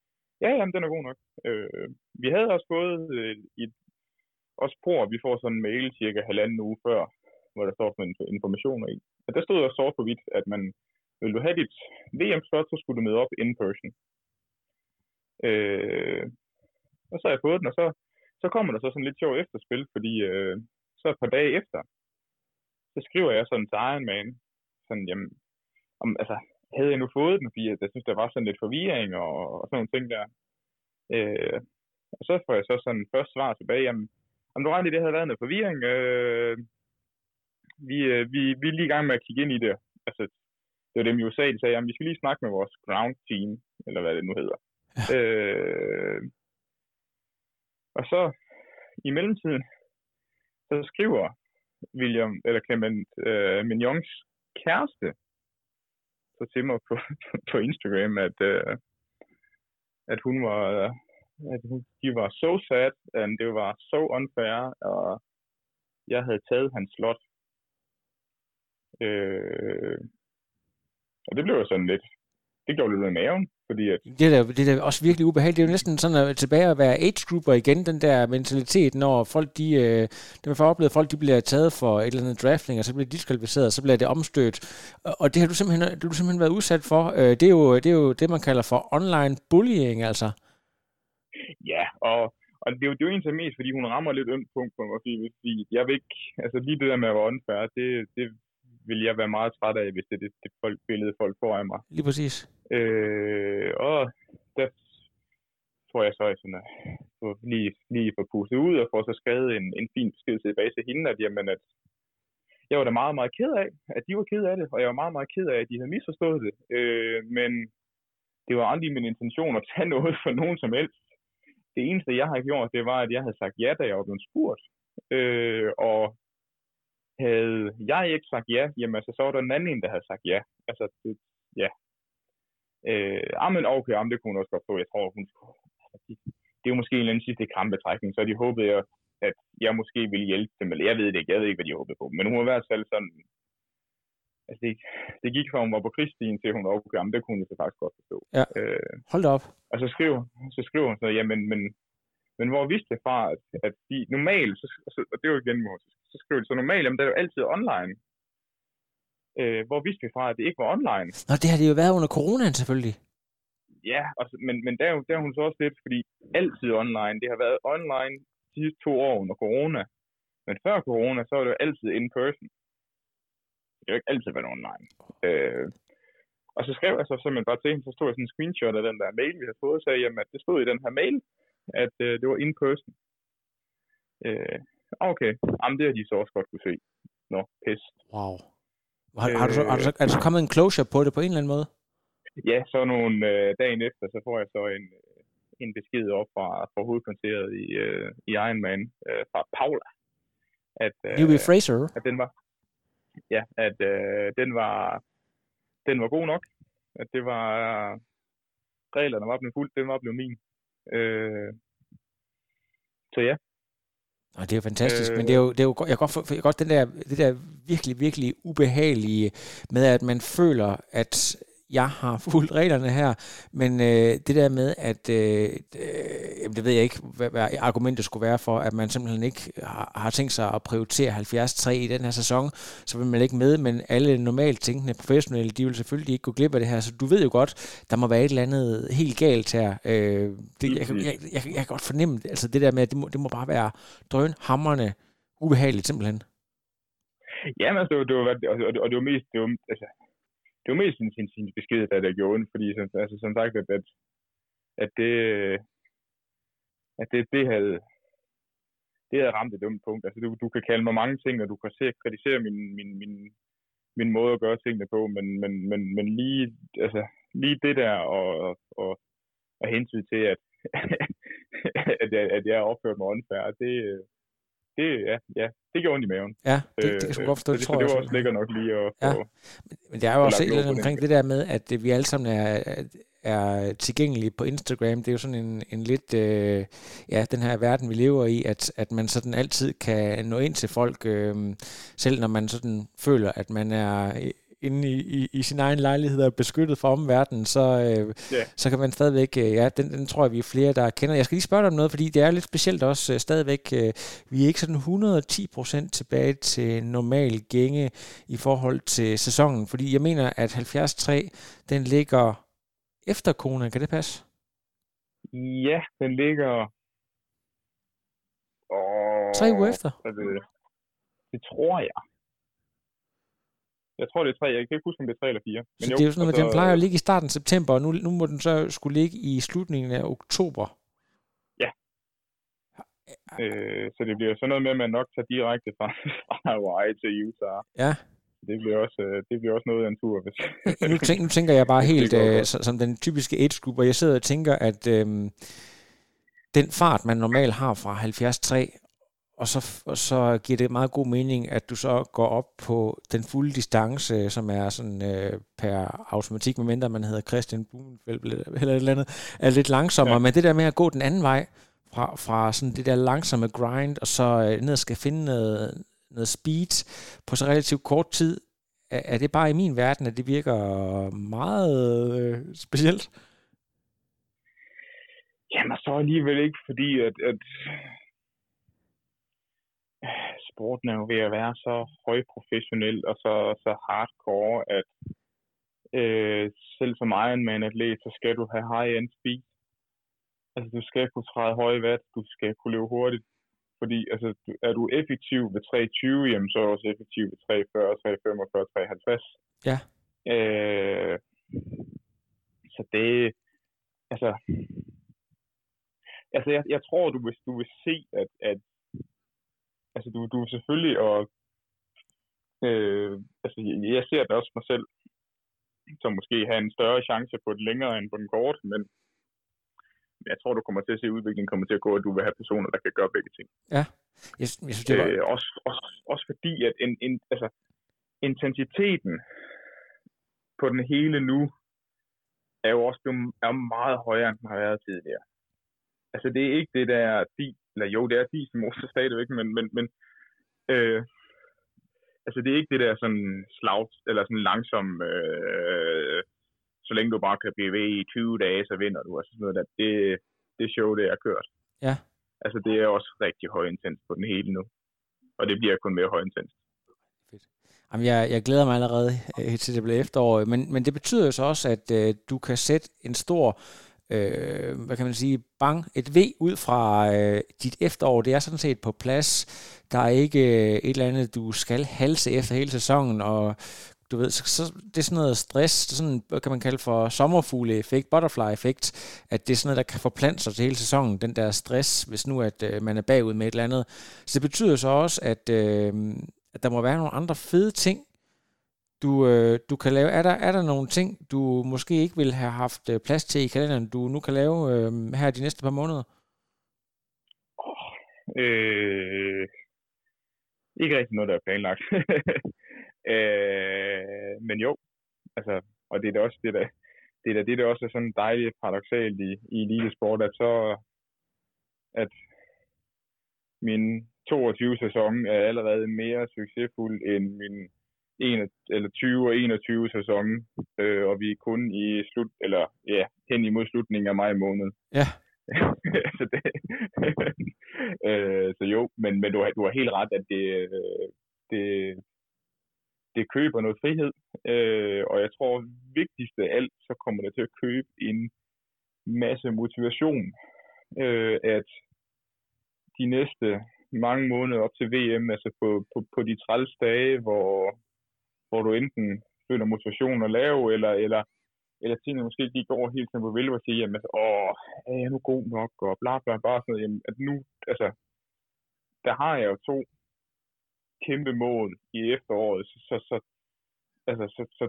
ja, jamen, den er god nok. Øh, vi havde også fået øh, et, også på, at vi får sådan en mail cirka halvanden uge før, hvor der står sådan informationer i. Og der stod også sort på hvidt, at man vil du have dit VM-slot, så skulle du møde op in person. Øh, og så har jeg fået den, og så, så kommer der så sådan lidt sjov efterspil, fordi øh, så et par dage efter, så skriver jeg sådan til Iron Man, sådan, jamen, om, altså, havde jeg nu fået den, fordi jeg synes, der var sådan lidt forvirring og, og sådan nogle ting der. Øh, og så får jeg så sådan først svar tilbage, jamen, om du regner det havde været noget forvirring, øh, vi, øh, vi, vi er lige i gang med at kigge ind i det. Altså, det var dem i USA, de sagde, at vi skal lige snakke med vores ground team, eller hvad det nu hedder. Ja. Øh, og så i mellemtiden, så skriver William, eller Clement øh, Mignons kæreste, så til mig på, på Instagram, at, øh, at hun var at hun, de var so sad, and det var so unfair, og jeg havde taget hans slot. Øh, og det blev jo sådan lidt, det gjorde lidt med maven, fordi at... Det er, da, det er da også virkelig ubehageligt. Det er jo næsten sådan at tilbage at være age grouper igen, den der mentalitet, når folk, de, øh, det man oplevet, at folk de bliver taget for et eller andet drafting, og så bliver de diskvalificeret, og så bliver det omstødt. Og det har du simpelthen, det har du simpelthen været udsat for. Øh, det, er jo, det er jo det, man kalder for online bullying, altså. Ja, og, og det er jo, det er jo egentlig mest, fordi hun rammer lidt ømt punkt på mig, fordi jeg vil ikke, altså lige det der med at være unfair, det, det vil jeg være meget træt af, hvis det er det, det folk, billede, folk får af mig. Lige præcis. Øh, og der tror jeg så, at sådan, at lige, lige få pustet ud og få så skrevet en, en fin besked tilbage til hende, at, jamen, at jeg var da meget, meget ked af, at de var ked af det, og jeg var meget, meget ked af, at de havde misforstået det. Øh, men det var aldrig min intention at tage noget for nogen som helst. Det eneste, jeg har gjort, det var, at jeg havde sagt ja, da jeg var blevet spurgt. Øh, og havde jeg ikke sagt ja, jamen altså, så var der en anden, der havde sagt ja. Altså, det, ja. Øh, ah, men okay, jamen, det kunne hun også godt få. Jeg tror, hun altså, det, er jo måske en eller anden sidste krampetrækning, så de håbede, jeg, at jeg måske ville hjælpe dem, eller jeg ved det ikke, jeg ved ikke, hvad de håbede på. Men hun var i hvert fald sådan, altså det, det gik fra, hun var på Kristin til, hun var okay, jamen, det kunne hun så faktisk godt forstå. Ja. Øh, Hold da op. og så skriver, så skriver hun så, jamen, men, men hvor vidste det fra, at, at de normalt, så, så, og det er jo igen, så skriver de så normalt, jamen, det er jo altid online. Øh, hvor vidste vi fra, at det ikke var online? Nå, det har det jo været under coronaen selvfølgelig. Ja, og, men, men der, er der er hun så også lidt, fordi altid online, det har været online de sidste to år under corona. Men før corona, så var det jo altid in person. Det har jo ikke altid været online. Øh, og så skrev jeg så simpelthen bare til hende, så stod jeg sådan en screenshot af den der mail, vi havde fået, og sagde, jamen, at det stod i den her mail, at øh, det var in person. Øh, okay, jamen det har de så også godt kunne se. Nå, pis. Wow. Har, har, du så, har du så, er der så kommet en closure på det på en eller anden måde? Ja, så nogle øh, dagen efter, så får jeg så en, øh, en besked op fra, fra hovedkvarteret i, øh, i Ironman øh, fra Paula. At, øh, Newbie Fraser. at den var, ja, at øh, den var, den var god nok. At det var, reglerne var blevet fuldt, den var blevet min. Øh, så ja, Og det er jo fantastisk, øh, men Øh. det er jo, det er jo jeg kan godt, for, jeg kan godt den der, det der virkelig, virkelig ubehagelige med, at man føler, at jeg har fulgt reglerne her, men øh, det der med, at øh, øh, det ved jeg ikke, hvad, hvad argumentet skulle være for, at man simpelthen ikke har, har tænkt sig at prioritere 73 i den her sæson, så vil man ikke med, men alle normalt tænkende professionelle, de vil selvfølgelig ikke gå glip af det her, så du ved jo godt, der må være et eller andet helt galt her. Øh, det, jeg, kan- jeg, jeg, jeg kan godt fornemme, det, altså det der med, at det må, det må bare være drønhamrende ubehageligt simpelthen. Ja, men altså, det var, det var, og, og, og det var mest, det var, altså, det var mest hendes, hendes besked, der der gjorde ondt, fordi som, altså, som sagt, at, at, at det, at det, det havde, det havde ramt et dumt punkt. Altså, du, du kan kalde mig mange ting, og du kan se, kritisere min, min, min, min måde at gøre tingene på, men, men, men, men lige, altså, lige det der, og, og, og, og hensyn til, at, at, jeg, at jeg opførte mig åndfærd, det, det, ja, ja, det gjorde ondt i maven. Ja, det, det kan jeg godt forstå, det det, tror jeg det var også. lækkert nok lige at Ja. få... Men der er jo også den omkring det der med, at vi alle sammen er, er tilgængelige på Instagram. Det er jo sådan en, en lidt, øh, ja, den her verden, vi lever i, at, at man sådan altid kan nå ind til folk, øh, selv når man sådan føler, at man er inde i, i, i sin egen lejlighed og beskyttet fra omverdenen, så, øh, Ja. så kan man stadigvæk, øh, ja, den, den tror jeg, vi er flere, der kender. Jeg skal lige spørge dig om noget, fordi det er lidt specielt også øh, stadigvæk, øh, vi er ikke sådan 110% tilbage til normal gænge i forhold til sæsonen, fordi jeg mener, at 73, den ligger efter Kona, kan det passe? Ja, den ligger... Åh, Tre uger efter? jeg? Det tror jeg. Jeg tror, det er tre. Jeg kan ikke huske, om det er tre eller fire. Så det er jo sådan noget, med, den plejer at ligge i starten af september, og nu, nu må den så skulle ligge i slutningen af oktober. Øh, så det bliver sådan noget med, at man nok tager direkte fra, fra Hawaii til Utah. Ja. Det bliver også, øh, det bliver også noget af en tur, hvis... nu, tænk, nu tænker jeg bare helt øh, så, som den typiske age group, og jeg sidder og tænker, at øh, den fart, man normalt har fra 73 og så, og så giver det meget god mening, at du så går op på den fulde distance, som er sådan øh, per automatik, medmindre man hedder Christian Blumenfeldt eller et eller andet, er lidt langsommere. Ja. Men det der med at gå den anden vej, fra, fra sådan det der langsomme grind, og så øh, ned og skal finde noget, noget speed på så relativt kort tid, er, er det bare i min verden, at det virker meget øh, specielt? Jamen, så alligevel ikke, fordi at, at sporten er jo ved at være så højprofessionel og så, så hardcore, at øh, selv som Ironman-atlet, så skal du have high-end speed. Altså, du skal kunne træde høje vat, du skal kunne løbe hurtigt. Fordi altså, er du effektiv ved 3.20, jamen så er du også effektiv ved 3.40, 3.45, 3.50. Ja. Øh, så det, altså, altså jeg, jeg tror, du vil, du vil se, at, at altså du, du selvfølgelig, og øh, altså jeg ser det også mig selv, som måske har en større chance på det længere end på den korte, men jeg tror, du kommer til at se, at udviklingen kommer til at gå, at du vil have personer, der kan gøre begge ting. Ja, jeg, jeg synes, det var... øh, også, også, også fordi, at en, en, altså, intensiteten på den hele nu, er jo også blevet, er meget højere, end den har været tidligere. Altså, det er ikke det der, de, eller jo, det er dieselmotor stadigvæk, men, men, men øh, altså, det er ikke det der sådan slag, eller sådan langsom, øh, så længe du bare kan blive ved i 20 dage, så vinder du, og sådan noget der. Det, det show, det er kørt. Ja. Altså, det er også rigtig højintens på den hele nu. Og det bliver kun mere højintens. Jamen, jeg, jeg glæder mig allerede øh, til det bliver efterår, men, men det betyder jo så også, at øh, du kan sætte en stor øh, hvad kan man sige, bang, et V ud fra øh, dit efterår. Det er sådan set på plads. Der er ikke øh, et eller andet, du skal halse efter hele sæsonen, og du ved, så, så, det er sådan noget stress, det er sådan, hvad kan man kalde for sommerfugle-effekt, butterfly-effekt, at det er sådan noget, der kan forplante sig til hele sæsonen, den der stress, hvis nu at øh, man er bagud med et eller andet. Så det betyder så også, at, øh, at der må være nogle andre fede ting, du, øh, du kan lave. Er der, er der nogle ting, du måske ikke vil have haft øh, plads til i kalenderen, du nu kan lave øh, her de næste par måneder? Oh, øh, ikke rigtig noget, der er planlagt. øh, men jo, altså, og det er da også det, der, det er da det, der også er sådan dejligt paradoxalt i, i elitesport, at så, at min 22 sæson er allerede mere succesfuld end min 1, eller 20 og 21 sæson, øh, og vi er kun i slut, eller ja, hen imod slutningen af maj måned. Ja. så, det, øh, så jo, men, men du, har, du har helt ret, at det, det, det køber noget frihed, øh, og jeg tror vigtigst af alt, så kommer det til at købe en masse motivation, øh, at de næste mange måneder op til VM, altså på, på, på de 30 dage, hvor, hvor du enten føler motivation at lave, eller, eller, eller tingene måske de går helt som du vil, og siger, jamen, altså, åh, er jeg nu god nok, og bla bla, bare sådan noget, jamen, at nu, altså, der har jeg jo to kæmpe mål i efteråret, så, så, så altså, så, så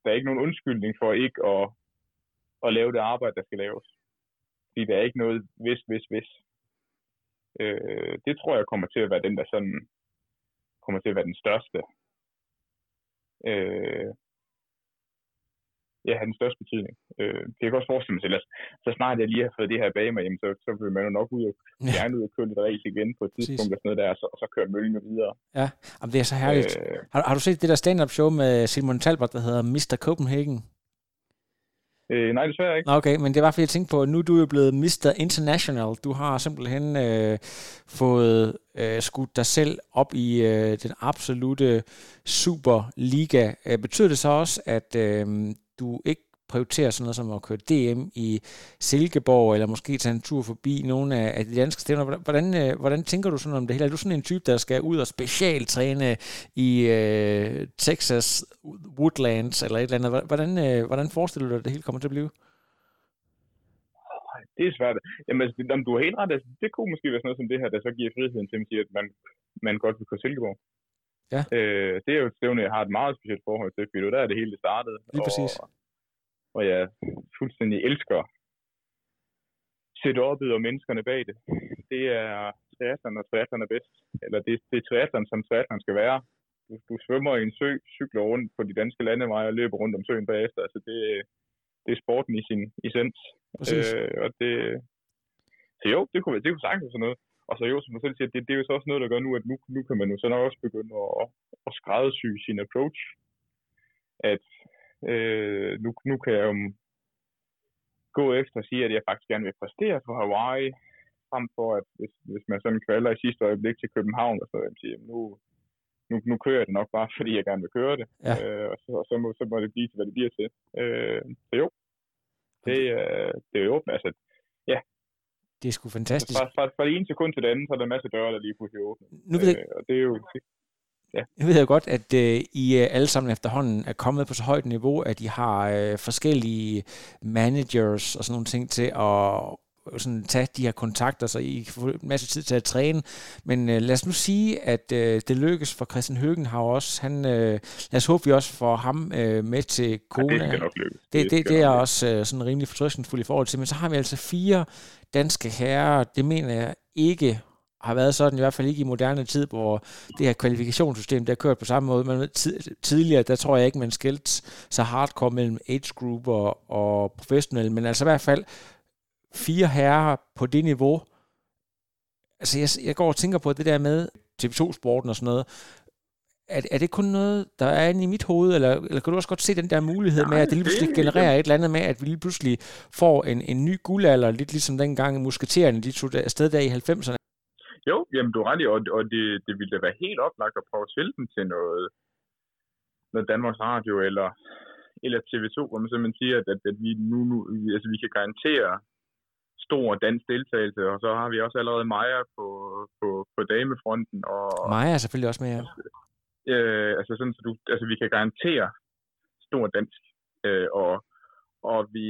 der er ikke nogen undskyldning for ikke at, at lave det arbejde, der skal laves. Fordi der er ikke noget hvis, hvis, hvis. Øh, det tror jeg kommer til at være den, der sådan kommer til at være den største øh, ja, have den største betydning. Øh, det kan også forestille mig til, at så snart jeg lige har fået det her bag mig, jamen, så, så vil man jo nok ud og gerne ud og køre lidt race igen på et tidspunkt og sådan noget der, og så, og så kører møllen videre. Ja, jamen, det er så herligt. Øh, har, har, du set det der stand-up show med Simon Talbot, der hedder Mr. Copenhagen? Øh, nej, desværre ikke. Okay, men det var fordi, jeg tænkte på, at nu du er jo blevet Mr. International. Du har simpelthen øh, fået øh, skudt dig selv op i øh, den absolute Superliga. Øh, betyder det så også, at øh, du ikke prioritere sådan noget som at køre DM i Silkeborg, eller måske tage en tur forbi nogle af, af de danske stævner. Hvordan, øh, hvordan tænker du sådan om det hele? Er du sådan en type, der skal ud og specialtræne i øh, Texas Woodlands, eller et eller andet? Hvordan, øh, hvordan forestiller du dig, at det hele kommer til at blive? Det er svært. Jamen, altså, du har helt ret. Altså, det kunne måske være sådan noget som det her, der så giver friheden til, at man, man godt vil køre Silkeborg. Ja. Øh, det er jo et stævne, jeg har et meget specielt forhold til, fordi det der er det hele det startede. Lige præcis. Og, og jeg fuldstændig elsker setup'et og menneskerne bag det. Det er triathlon, og triathlon er bedst. Eller det, det er triathlon, som triathlon skal være. Du, du svømmer i en sø, cykler rundt på de danske landeveje og løber rundt om søen bagefter. Altså det, det er sporten i sin essens. Øh, og det, så jo, det kunne, det kunne sagtens sådan noget. Og så jo, som du selv siger, det, det er jo så også noget, der gør nu, at nu, nu kan man jo så nok også begynde at, at skræddersy sin approach. At øh, nu, nu kan jeg jo gå efter og sige, at jeg faktisk gerne vil præstere på Hawaii, frem for at hvis, hvis man sådan kvalder i sidste øjeblik til København, og så vil sige, nu, nu, nu kører jeg det nok bare, fordi jeg gerne vil køre det. Ja. Øh, og så, og så, må, så må det blive til, hvad det bliver til. Øh, så jo, det, øh, det er jo åbent. Altså, ja. Det er sgu fantastisk. Fra, fra, fra det ene sekund til det andet, så er der en masse døre, der lige pludselig åbner. Nu ved jeg... øh, og det er jo... Ja. Jeg ved jo godt, at øh, I øh, alle sammen efterhånden er kommet på så højt niveau, at I har øh, forskellige managers og sådan nogle ting til at sådan tage de her kontakter, så I kan få en masse tid til at træne. Men øh, lad os nu sige, at øh, det lykkes for Christian Høgenhav også. Han, øh, lad os håbe, vi også får ham øh, med til Kona. Ja, det skal nok lykkes. Det, det, det, det er også øh, sådan rimelig fortrøstningsfuld i forhold til. Men så har vi altså fire danske herrer. Det mener jeg ikke har været sådan, i hvert fald ikke i moderne tid, hvor det her kvalifikationssystem, der har kørt på samme måde. Men tidligere, der tror jeg ikke, man skældte så hardcore mellem age group og, og professionelle, men altså i hvert fald fire herrer på det niveau. Altså, jeg, jeg går og tænker på det der med TV2-sporten og sådan noget. Er, er det kun noget, der er inde i mit hoved, eller, eller kan du også godt se den der mulighed Nej, med, at det lige pludselig genererer et eller andet med, at vi lige pludselig får en, en ny guldalder, lidt ligesom dengang musketererne, de tog afsted der i 90'erne? Jo, jamen du er ret i, og, og det, det ville da være helt oplagt at prøve at sælge dem til noget, noget Danmarks Radio eller, eller TV2, hvor man simpelthen siger, at, at, at vi nu, nu altså vi kan garantere stor dansk deltagelse, og så har vi også allerede Maja på, på, på damefronten. Og, Maja er selvfølgelig også med, ja. Øh, altså sådan, så du, altså vi kan garantere stor dansk, øh, og, og vi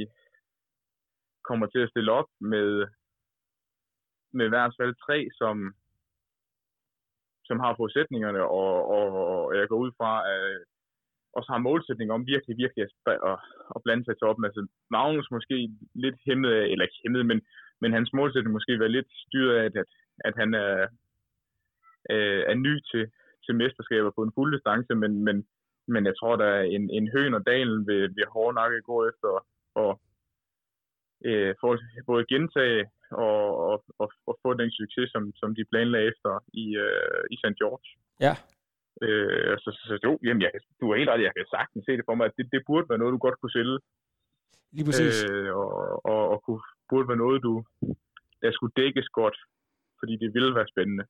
kommer til at stille op med, med hvert fald tre, som, som har forudsætningerne, og, og, og jeg går ud fra, at også har målsætning om virkelig, virkelig at, at, at blande sig til op. Altså, Magnus måske lidt hæmmet af, eller ikke hæmmet, men, men hans målsætning måske være lidt styret af, at, at han er, øh, er ny til, til mesterskaber på en fuld distance, men, men, men jeg tror, der er en, en høn og dalen ved, ved hårde nakke gå efter og øh, for både gentage og, og, og, og få den succes, som, som de planlagde efter i, øh, i St. George. Ja, Øh, så, så, så jo, jamen, jeg, du er helt ret, jeg kan sagtens se det for mig, at det, det burde være noget, du godt kunne sælge. Lige præcis. Øh, og, og, og kunne, burde være noget, du, der skulle dækkes godt, fordi det ville være spændende.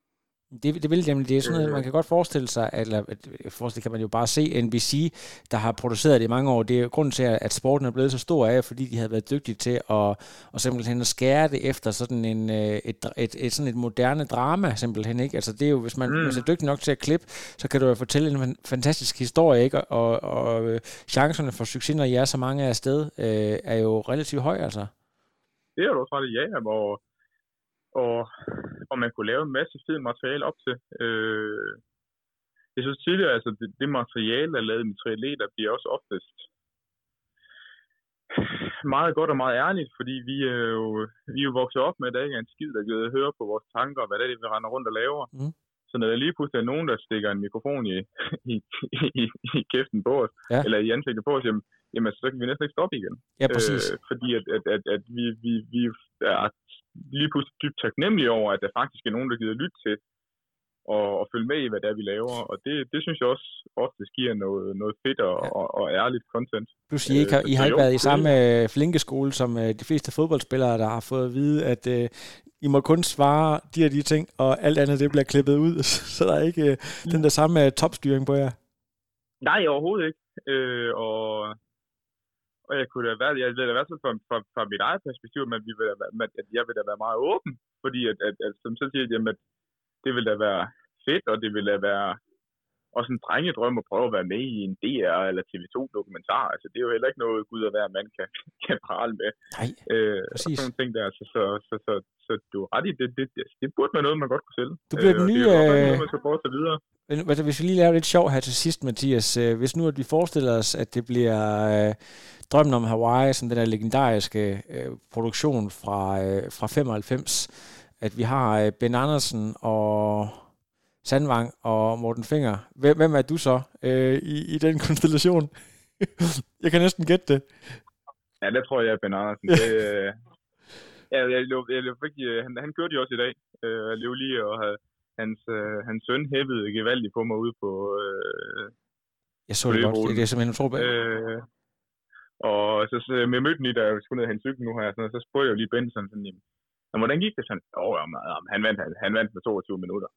Det, det vil nemlig, det er sådan noget, man kan godt forestille sig, eller forestille kan man jo bare se NBC, der har produceret det i mange år. Det er grunden til, at sporten er blevet så stor af, fordi de havde været dygtige til at, at simpelthen at skære det efter sådan en, øh, et, et, et, sådan et moderne drama, simpelthen. Ikke? Altså det er jo, hvis man, mm. hvis man er dygtig nok til at klippe, så kan du jo fortælle en fantastisk historie, ikke? Og, og øh, chancerne for succes, når I er så mange af sted, øh, er jo relativt høje, altså. Det er du også ret ja, hvor og, og man kunne lave en masse fed materiale op til. Øh, jeg synes tidligere, altså det, det materiale, der er lavet med triatleter, bliver også oftest meget godt og meget ærligt, fordi vi er jo, vi er jo vokset op med, at der ikke er en skid, der gider høre på vores tanker, og hvad det er, vi render rundt og laver. Mm. Så når der lige pludselig er nogen, der stikker en mikrofon i, i, i, i kæften på os, ja. eller i ansigtet på os, jamen, jamen så kan vi næsten ikke stoppe igen. Ja, præcis. Øh, fordi at, at, at, at vi, vi, vi er lige pludselig dybt taknemmelige over, at der faktisk er nogen, der gider lytte til og, og følge med i, hvad det er, vi laver. Og det, det synes jeg også ofte giver noget, noget fedt og, ja. og, og ærligt content. Plus, I, ikke har, I har ikke været i samme øh, flinke skole som øh, de fleste fodboldspillere, der har fået at vide, at øh, I må kun svare de og de ting, og alt andet det bliver klippet ud, så der er ikke øh, den der samme øh, topstyring på jer. Nej, overhovedet ikke. Øh, og og jeg kunne da være, jeg ved da være sådan fra, fra, fra mit eget perspektiv, men vi vil da, at jeg vil da være meget åben, fordi at, at, at som så siger, jamen, at det vil da være fedt, og det vil da være også en drengedrøm at prøve at være med i en DR eller TV2-dokumentar. Altså, det er jo heller ikke noget, Gud og hver mand kan, kan prale med. Nej, øh, præcis. Og sådan ting der. Så, så, så, så, så, du er ret i, det, det, det, det burde være noget, man godt kunne sælge. Du bliver øh, den nye... Det er noget, man skal at videre. Men, hvis vi lige laver lidt sjov her til sidst, Mathias. Øh, hvis nu at vi forestiller os, at det bliver øh, drømmen om Hawaii, som den der legendariske øh, produktion fra, øh, fra 95, at vi har øh, Ben Andersen og Sandvang og Morten Finger. Hvem, hvem er du så øh, i, i den konstellation? jeg kan næsten gætte det. Ja, det tror jeg er Ben Andersen. Det, øh, ja, jeg, jeg, jeg, jeg, han, han kørte jo også i dag. Øh, jeg løb lige og havde hans, øh, hans søn hævede gevaldigt på mig ude på... Øh, jeg så det godt. Det er simpelthen utroligt. Øh, og så, så jeg mødte lige, da jeg skulle ned og hente cykel nu her, sådan, så spurgte jeg jo lige Benson sådan, jamen, hvordan gik det sådan? Åh, oh, jamen, han, vandt, han, han vandt med 22 minutter.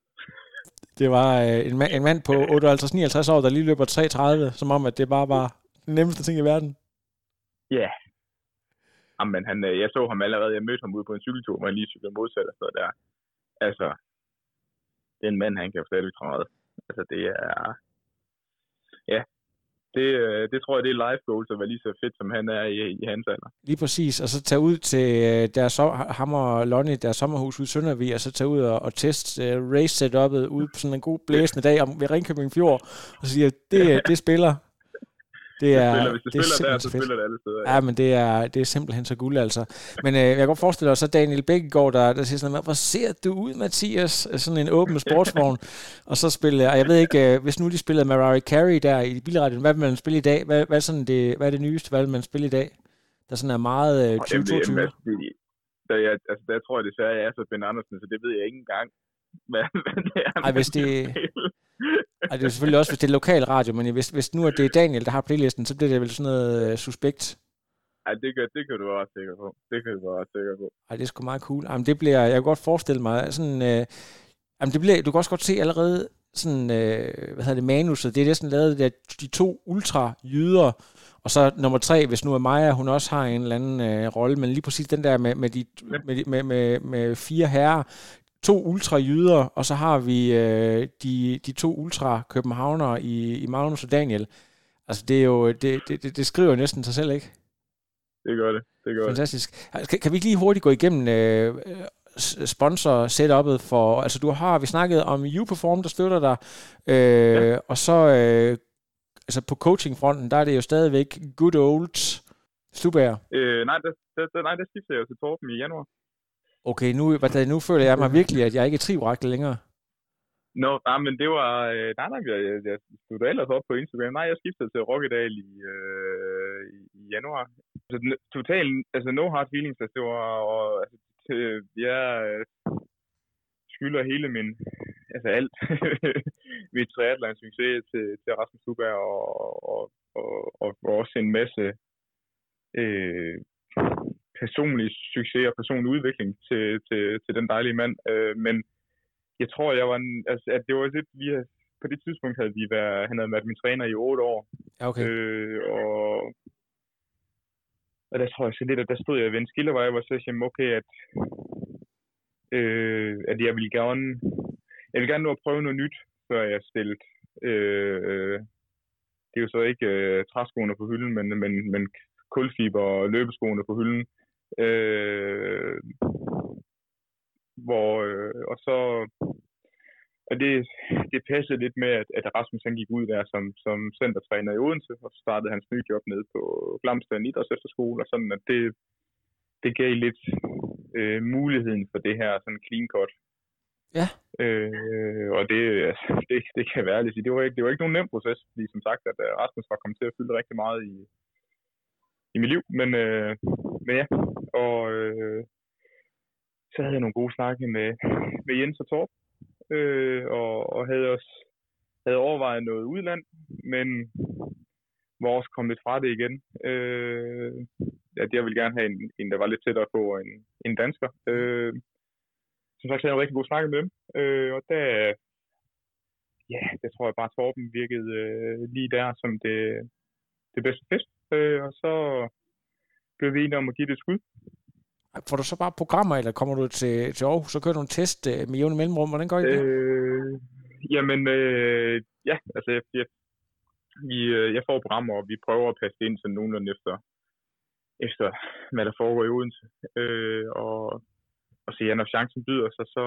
Det var øh, en, mand, en mand på 58-59 år, der lige løber 3.30, som om, at det bare var den nemmeste ting i verden. Ja. Yeah. Jamen, han, øh, jeg så ham allerede, jeg mødte ham ude på en cykeltur, hvor han lige cyklede modsat og så der. Altså, den mand, han kan jo stadigvæk træde. Altså, det er... Det, øh, det tror jeg, det er life goals at være lige så fedt, som han er i, i hans alder. Lige præcis, og så tage ud til øh, deres, ham og Lonnie, deres sommerhus ude i Søndervig, og så tage ud og, og teste uh, race setupet ude på sådan en god blæsende dag om, ved Ringkøbing Fjord, og så siger, det, det spiller, det er, spiller, hvis det, det spiller der, så spiller det alle steder. Ja, ja men det er, det er simpelthen så guld, altså. Men øh, jeg kan godt forestille dig så Daniel Bækkegaard, der, der siger sådan noget, hvor ser du ud, Mathias? Sådan en åben sportsvogn. og så spille, og jeg ved ikke, øh, hvis nu de spillede Mariah Carey der i bilradioen, hvad vil man spille i dag? Hvad, hvad, sådan det, hvad er det nyeste, hvad vil man spille i dag? Der sådan er meget øh, 2022. Jamen, det, der, jeg, altså, der tror jeg desværre, jeg er så Ben Andersen, så det ved jeg ikke engang, hvad, hvad det er. Ej, hvis det, ej, det er selvfølgelig også, hvis det er lokal radio, men hvis, hvis nu er det Daniel, der har playlisten, så bliver det vel sådan noget uh, suspekt. Ej, det kan, det kan du være sikker på. Det kan du være sikker på. Ej, det er sgu meget cool. Jamen, det bliver, jeg kan godt forestille mig, sådan, uh, jamen, det bliver, du kan også godt se allerede sådan, uh, hvad hedder det, manuset, det er næsten lavet der, de to ultra-jyder, og så nummer tre, hvis nu er Maja, hun også har en eller anden uh, rolle, men lige præcis den der med, med, de, med, med, med, med fire herrer, to ultra-jyder, og så har vi øh, de, de to ultra-københavnere i, i Magnus og Daniel. Altså, det er jo, det, det, det skriver jo næsten sig selv, ikke? Det gør det. det gør Fantastisk. Kan, kan vi ikke lige hurtigt gå igennem øh, sponsor-setup'et for, altså du har, vi snakket om U-Perform, der støtter dig, øh, ja. og så øh, altså på coachingfronten, der er det jo stadigvæk good old Stubager. Øh, nej, der, der, nej, der skifter jeg til Torben i januar. Okay, nu, hvad, nu føler jeg mig virkelig, at jeg ikke er trivrækket længere. Nå, no, nej, men det var... Øh, nej, nej, jeg, jeg, jeg stod ellers op på Instagram. Nej, jeg skiftede til Rokkedal i, øh, i januar. Altså, Så totalt, altså no hard feelings, altså det var... Og, altså, til, jeg øh, skylder hele min... Altså alt. mit triathlon succes til, til Rasmus Suberg og, og, og, og, og også en masse øh, personlig succes og personlig udvikling til, til, til den dejlige mand. Øh, men jeg tror, jeg var en, altså, at det var lidt, vi havde, på det tidspunkt havde vi været, han havde været min træner i otte år. Okay. Øh, og, og der tror jeg så lidt, at der stod jeg ved en skillevej, hvor så sagde okay, at, øh, at jeg ville gerne, jeg vil gerne nu at prøve noget nyt, før jeg stillet, øh, det er jo så ikke øh, træskoene på hylden, men, men, men kulfiber og løbeskoene på hylden. Øh, hvor, øh, og så, og det, det passede lidt med, at, at Rasmus han gik ud der som, som centertræner i Odense, og så startede hans nye job nede på Glamsted Idræts Efterskole, og sådan, at det, det gav lidt øh, muligheden for det her sådan clean cut. Ja. Øh, og det, altså, det, det kan være ærligt det var, ikke, det var ikke nogen nem proces, fordi som sagt, at øh, Rasmus var kommet til at fylde rigtig meget i, i mit liv, men, øh, men ja, og øh, så havde jeg nogle gode snakke med, med Jens og Torp, øh, og, og havde også havde overvejet noget udland, men var også kommet lidt fra det igen. Øh, ja, jeg ville gerne have en, en, der var lidt tættere på en, en dansker. Øh, som sagt havde jeg en rigtig god snak med dem, øh, og der, ja, det tror jeg bare, Torben virkede øh, lige der som det, det bedste fest. Øh, og så blev vi enige om at give det et skud. Får du så bare programmer, eller kommer du til, til Aarhus, så kører du en test øh, med jævne mellemrum? Hvordan går det? Øh, jamen, øh, ja, altså jeg, jeg, vi, øh, jeg får programmer, og vi prøver at passe det ind sådan nogenlunde efter, efter hvad der foregår i Odense. Øh, og, og så ja, når chancen byder sig, så,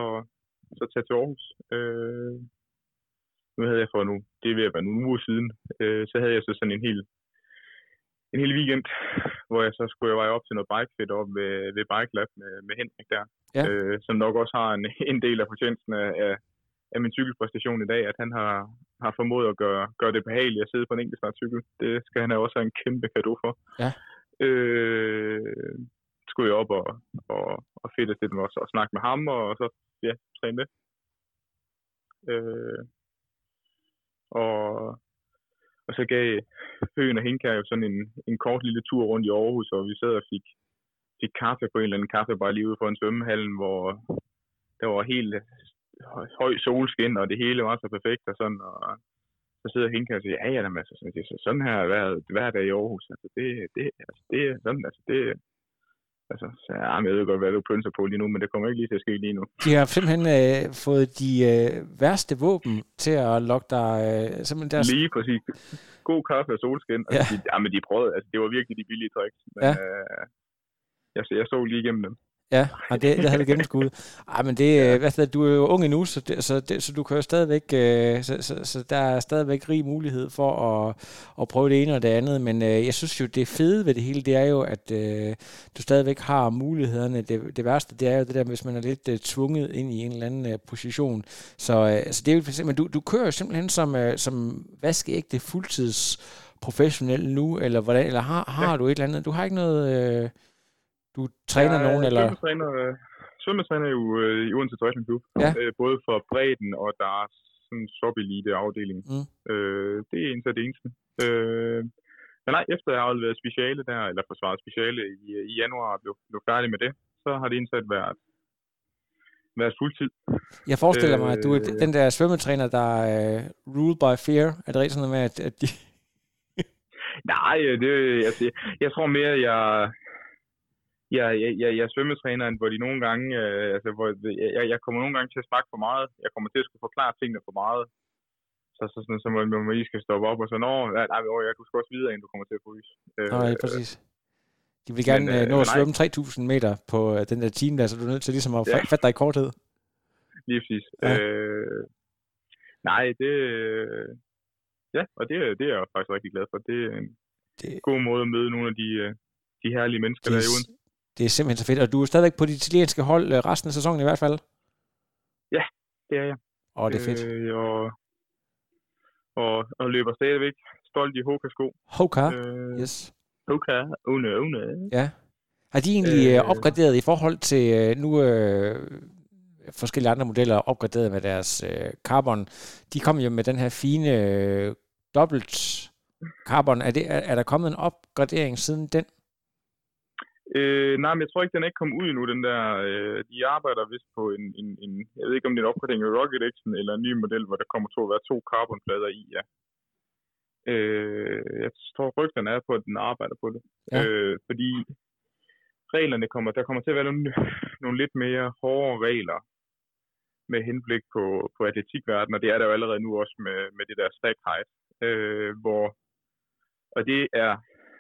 så tager til Aarhus. Øh, nu havde jeg for nu, det er ved at være nogle uger siden, øh, så havde jeg så sådan en helt en hel weekend, hvor jeg så skulle jeg veje op til noget bike fit op ved, ved Bike Lab med, med Henrik der. Ja. Øh, som nok også har en, en del af fortjenesten af, af, af min cykelpræstation i dag, at han har, har formået at gøre, gøre det behageligt at sidde på en enkelt cykel. Det skal han også have en kæmpe gave for. Ja. Øh, skulle jeg op og, og, og fedt lidt med os og snakke med ham, og så ja, træne det. Øh, og, og så gav Høen og Henkær jo sådan en, en kort lille tur rundt i Aarhus, og vi sad og fik, fik kaffe på en eller anden kaffebar lige ude for en svømmehallen, hvor der var helt høj solskin, og det hele var så perfekt og sådan, og så sidder Hinkær og siger, ja, ja, altså, sådan, det er sådan her hver, hver dag i Aarhus. Altså, det, det, altså, det er sådan, altså, det, Altså, så, ja, jeg ved godt, hvad du pynser på lige nu, men det kommer ikke lige til at ske lige nu. De har simpelthen øh, fået de øh, værste våben til at lokke dig... Øh, simpelthen deres... Lige præcis. God kaffe og solskin. Ja. Altså, de, ja, men de prøvede, altså, det var virkelig de billige tricks. Men, ja. øh, jeg, jeg så lige igennem dem. Ja, og det, det havde vi gennemskudt. Ej, men det, ja. hvad du er jo ung endnu, så, det, så, det, så du kan jo stadigvæk, øh, så, så, så der er stadigvæk rig mulighed for at, at prøve det ene og det andet, men øh, jeg synes jo, det fede ved det hele, det er jo, at øh, du stadigvæk har mulighederne. Det, det værste, det er jo det der, hvis man er lidt øh, tvunget ind i en eller anden øh, position. Så, øh, så det er jo, men du, du kører jo simpelthen som, øh, som vaskeægte fuldtids professionel nu, eller hvordan, eller har, har ja. du et eller andet, du har ikke noget... Øh, du træner jeg, nogen, eller? Svømmetræner, svømmetræner jo øh, i Odense Triathlon Klub. Ja. Øh, både for bredden og der er sådan sub-elite afdeling. Mm. Øh, det er en af det eneste. Øh, men nej, efter jeg har været speciale der, eller forsvaret speciale i, i januar og blev, blev færdig med det, så har det indsat været, været fuldtid. Jeg forestiller øh, mig, at du er den der svømmetræner, der er uh, ruled by fear. Er det rigtig sådan noget med, at, at de... Nej, det, altså, jeg, jeg tror mere, jeg, jeg, jeg, jeg, jeg er svømmetræneren, hvor de nogle gange, øh, altså, hvor jeg, jeg kommer nogle gange til at snakke for meget. Jeg kommer til at skulle forklare tingene for meget. Så, så, sådan, så man, man lige skal stoppe op og så, nå, nej, nej, jeg, du skal også videre, inden du kommer til at fryse. Nej, øh, præcis. De vil gerne men, øh, nå at svømme 3.000 meter på øh, den der time, der, så du er nødt til ligesom at ja. fatte dig i korthed. Lige præcis. Ja. Øh, nej, det... Ja, og det, det er jeg faktisk rigtig glad for. Det er en det... god måde at møde nogle af de, de herlige mennesker, det, der er i Odense. Det er simpelthen så fedt. Og du er stadigvæk på de italienske hold resten af sæsonen i hvert fald? Ja, det er jeg. Åh, det er fedt. Øh, og, og, og løber stadigvæk stolt i Hoka-sko. Hoka, øh, yes. Hoka, une, une. Ja. Har de egentlig øh, opgraderet i forhold til øh, nu øh, forskellige andre modeller opgraderet med deres øh, carbon? De kom jo med den her fine øh, dobbelt carbon. Er, det, er, er der kommet en opgradering siden den? Øh, nej, men jeg tror ikke, den er ikke kommet ud endnu, den der. Øh, de arbejder vist på en, en, en, jeg ved ikke om det er en opgradering af Rocket X'en, eller en ny model, hvor der kommer til at være to carbonplader i, ja. Øh, jeg tror, rygterne er på, at den arbejder på det. Ja. Øh, fordi reglerne kommer, der kommer til at være nogle, nogle lidt mere hårde regler med henblik på, på atletikverdenen, og det er der jo allerede nu også med, med det der stack height, øh, hvor, og det er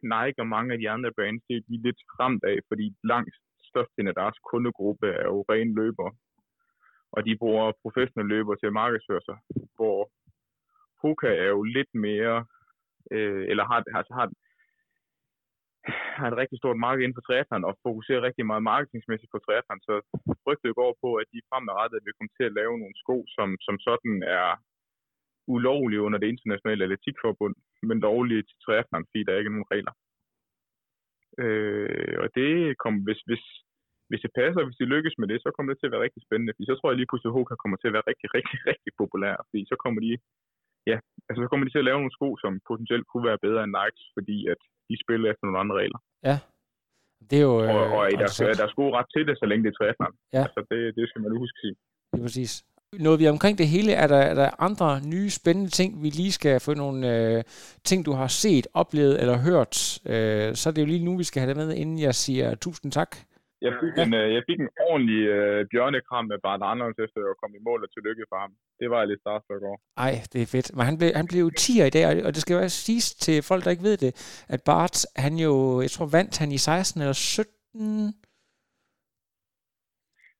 Nike og mange af de andre brands, det er de lidt ramt af, fordi langt størstedelen af deres kundegruppe er jo rene løbere. Og de bruger professionelle løbere til at markedsføre sig, hvor Hoka er jo lidt mere, øh, eller har, altså har, har et rigtig stort marked inden for triathlon og fokuserer rigtig meget marketingsmæssigt på triathlon, så rygtet går på, at de fremadrettet vil komme til at lave nogle sko, som, som sådan er ulovlige under det internationale atletikforbund, men lovlige til triathlon, fordi der er ikke nogen regler. Øh, og det kommer, hvis, hvis, hvis det passer, hvis de lykkes med det, så kommer det til at være rigtig spændende, fordi så tror jeg lige pludselig, at Hoka kommer til at være rigtig, rigtig, rigtig populær, fordi så kommer de, ja, altså så kommer de til at lave nogle sko, som potentielt kunne være bedre end Nikes, fordi at de spiller efter nogle andre regler. Ja, det er jo... Og, og øh, der, der, der er sko ret til det, så længe det er triathlon. Ja. Altså det, det skal man huske at sige. Det er præcis. Noget vi omkring det hele, er der, er der andre nye spændende ting, vi lige skal få nogle øh, ting, du har set, oplevet eller hørt. Øh, så er det jo lige nu, vi skal have det med, inden jeg siger tusind tak. Jeg fik, ja. en, øh, jeg fik en ordentlig øh, bjørnekram med Bart Anders, efter jeg kom i mål og tillykke for ham. Det var jeg lidt starstruck over. Ej, det er fedt. Men han blev, han blev 10 i dag, og det skal jo siges til folk, der ikke ved det, at Bart, han jo, jeg tror, vandt han i 16 eller 17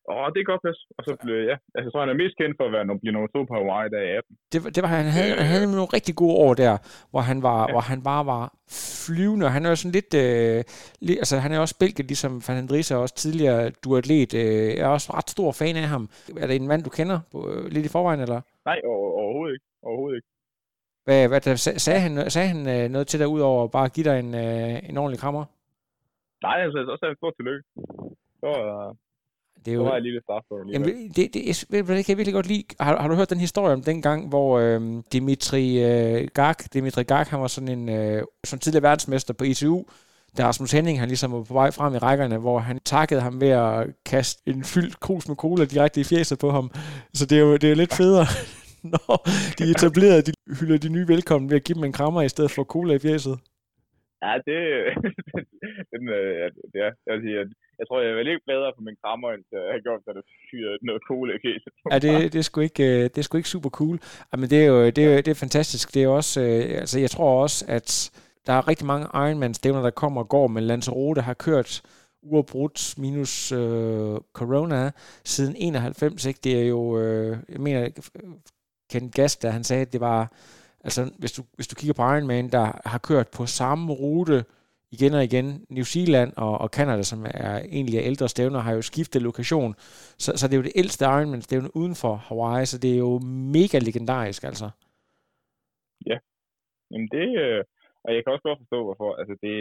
Åh, det er godt pas. Og så blev, ja, altså, så er han er mest kendt for at være nummer, blive nummer to på Hawaii der i 18. Det, var- det var, han havde, han havde nogle rigtig gode år der, hvor han var, ja. hvor han bare var flyvende, han er jo sådan lidt, øh, lidt altså han er også bælget, ligesom Van Andrisa, også tidligere duatlet, øh, jeg er også ret stor fan af ham. Er det en mand, du kender øh, lidt i forvejen, eller? Nej, over, overhovedet ikke. Overhovedet ikke. Hvad, hvad der, sag- sagde han, sagde han øh, noget til dig, ud over bare at give dig en, øh, en ordentlig krammer? Nej, altså, så er det stort tillykke. Så, uh, Det er jo, jeg lige straf på det. Jamen, det, det, ved hvad, det kan jeg virkelig godt lide. Har, har du hørt den historie om dengang, hvor øh, Dimitri øh, Gak, Dimitri Gak, han var sådan en øh, sådan tidligere verdensmester på ITU, da Rasmus Henning, han ligesom var på vej frem i rækkerne, hvor han takkede ham ved at kaste en fyldt krus med cola direkte i fjeset på ham. Så det er jo, det er jo lidt federe, når de etablerede, de hylder de nye velkommen ved at give dem en krammer i stedet for cola i fjeset. Ja, det, den, øh, ja, det jeg, vil sige, at jeg tror, jeg er vel ikke bedre på min krammer, end jeg har gjort, da det fyrede noget cool i okay? Ja, det, det, er sgu ikke, øh, det er sgu ikke super cool. Jamen, det er jo det er, det er fantastisk. Det er også, øh, altså jeg tror også, at der er rigtig mange Ironman-stævner, der kommer og går, men Lanzarote har kørt uafbrudt minus øh, corona siden 91. Ikke? Det er jo, øh, jeg mener, Ken Gast, der han sagde, at det var, altså hvis du, hvis du kigger på Ironman, der har kørt på samme rute igen og igen. New Zealand og, og Canada, som er egentlig er ældre stævner, har jo skiftet lokation. Så, så det er jo det ældste Ironman-stævne uden for Hawaii, så det er jo mega legendarisk, altså. Jamen det, øh, og jeg kan også godt forstå, hvorfor. Altså det,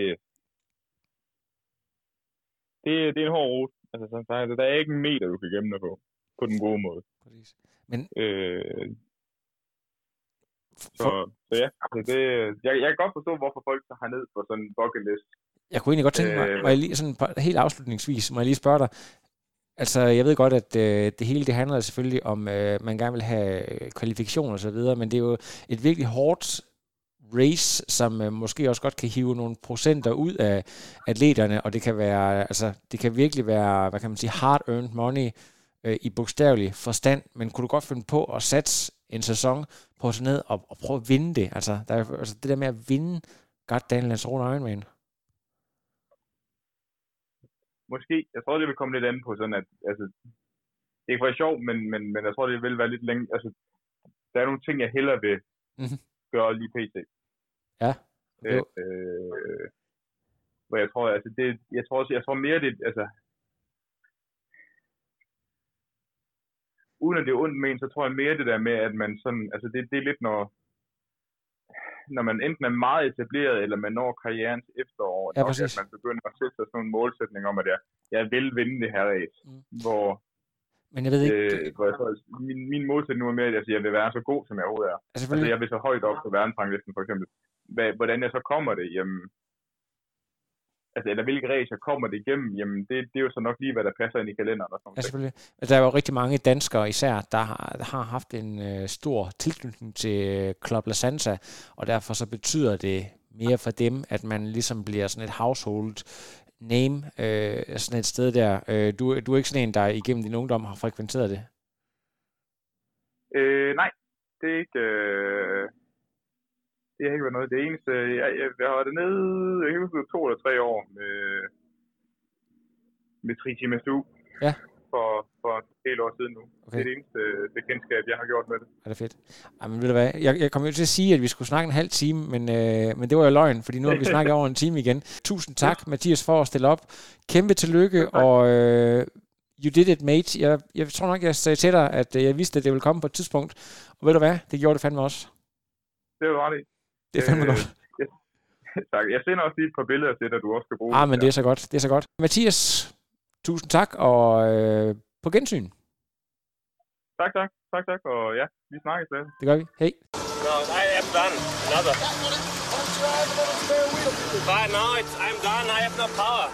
det, det er en hård rute. Altså, som sagt, der er ikke en meter, du kan gemme dig på. På den gode måde. Præcis. Men Øh, så, så ja, altså det, jeg, jeg kan godt forstå, hvorfor folk så har ned på sådan en bucket list. jeg kunne egentlig godt tænke mig, Øh. må jeg lige, sådan helt afslutningsvis, må jeg lige spørge dig, Altså, jeg ved godt, at øh, det hele det handler selvfølgelig om, øh, man gerne vil have øh, kvalifikationer og så videre, men det er jo et virkelig hårdt race, som øh, måske også godt kan hive nogle procenter ud af atleterne, og det kan være, altså, det kan virkelig være, hvad kan man sige, hard-earned money øh, i bogstavelig forstand, men kunne du godt finde på at satse en sæson på tage ned og, og prøve at vinde det? Altså, der er, altså det der med at vinde Goddamn Lanzarote Ironman. Måske, jeg tror, det vil komme lidt an på sådan, at altså, det kan være sjovt, men, men, men jeg tror, det vil være lidt længe, altså, der er nogle ting, jeg hellere vil Mhm. gøre lige pt. Ja. Øh, øh, hvor jeg tror, altså det, jeg tror også, jeg tror mere det, altså, uden at det er ondt men, så tror jeg mere det der med, at man sådan, altså det, det er lidt når, når man enten er meget etableret, eller man når karrierens efterår, Ja, nok, at man begynder at sætte sig sådan en målsætning om, at jeg, jeg vil vinde det her race, Mm. hvor, Men jeg ved ikke, øh, hvor jeg tror, min, min målsætning nu er mere, at jeg, vil være så god, som jeg overhovedet er. altså, Altså, jeg vil så højt op på verdensranglisten, for eksempel. Hvad, hvordan jeg så kommer det, jamen, altså, eller hvilke race jeg kommer det igennem, jamen, det, det er jo så nok lige, hvad der passer ind i kalenderen. Og sådan Ja, selvfølgelig. Der er jo rigtig mange danskere især, der har, har haft en øh, stor tilknytning til øh, Club La Santa, og derfor så betyder det mere for dem, at man ligesom bliver sådan et household name, øh, sådan et sted der. Øh, du, du er ikke sådan en, der igennem din ungdom har frekventeret det. Øh, nej, det er ikke... Øh, det har ikke været noget. Det eneste, jeg, jeg, jeg har været nede, jeg kan huske, det var to eller tre år med, med Triti Masu. Ja. For, for et helt år siden nu. Okay. Det er det eneste bekendtskab, jeg har gjort med det. Er det fedt? Ej, men ved du hvad, jeg, jeg kom jo til at sige, at vi skulle snakke en halv time, men, øh, men det var jo løgn, fordi nu har vi snakket over en time igen. Tusind tak, Mathias, for at stille op. Kæmpe tillykke, og øh, you did it, mate. Jeg, jeg tror nok, jeg sagde til dig, at øh, jeg vidste, at det ville komme på et tidspunkt. Og ved du hvad, det gjorde det fandme også. Det er ret i. Det er fandme Øh, godt. Tak. Jeg sender også lige et par billeder til dig, du også skal bruge. Ah, men det er så godt, det er så godt. Mathias, tusind tak, og øh, på gensyn. Tak, tak. Tak, tak. Og ja, vi snakkes lidt. Det gør vi. Hej. No, I am done. Another. But now it's, I'm done. I have no power.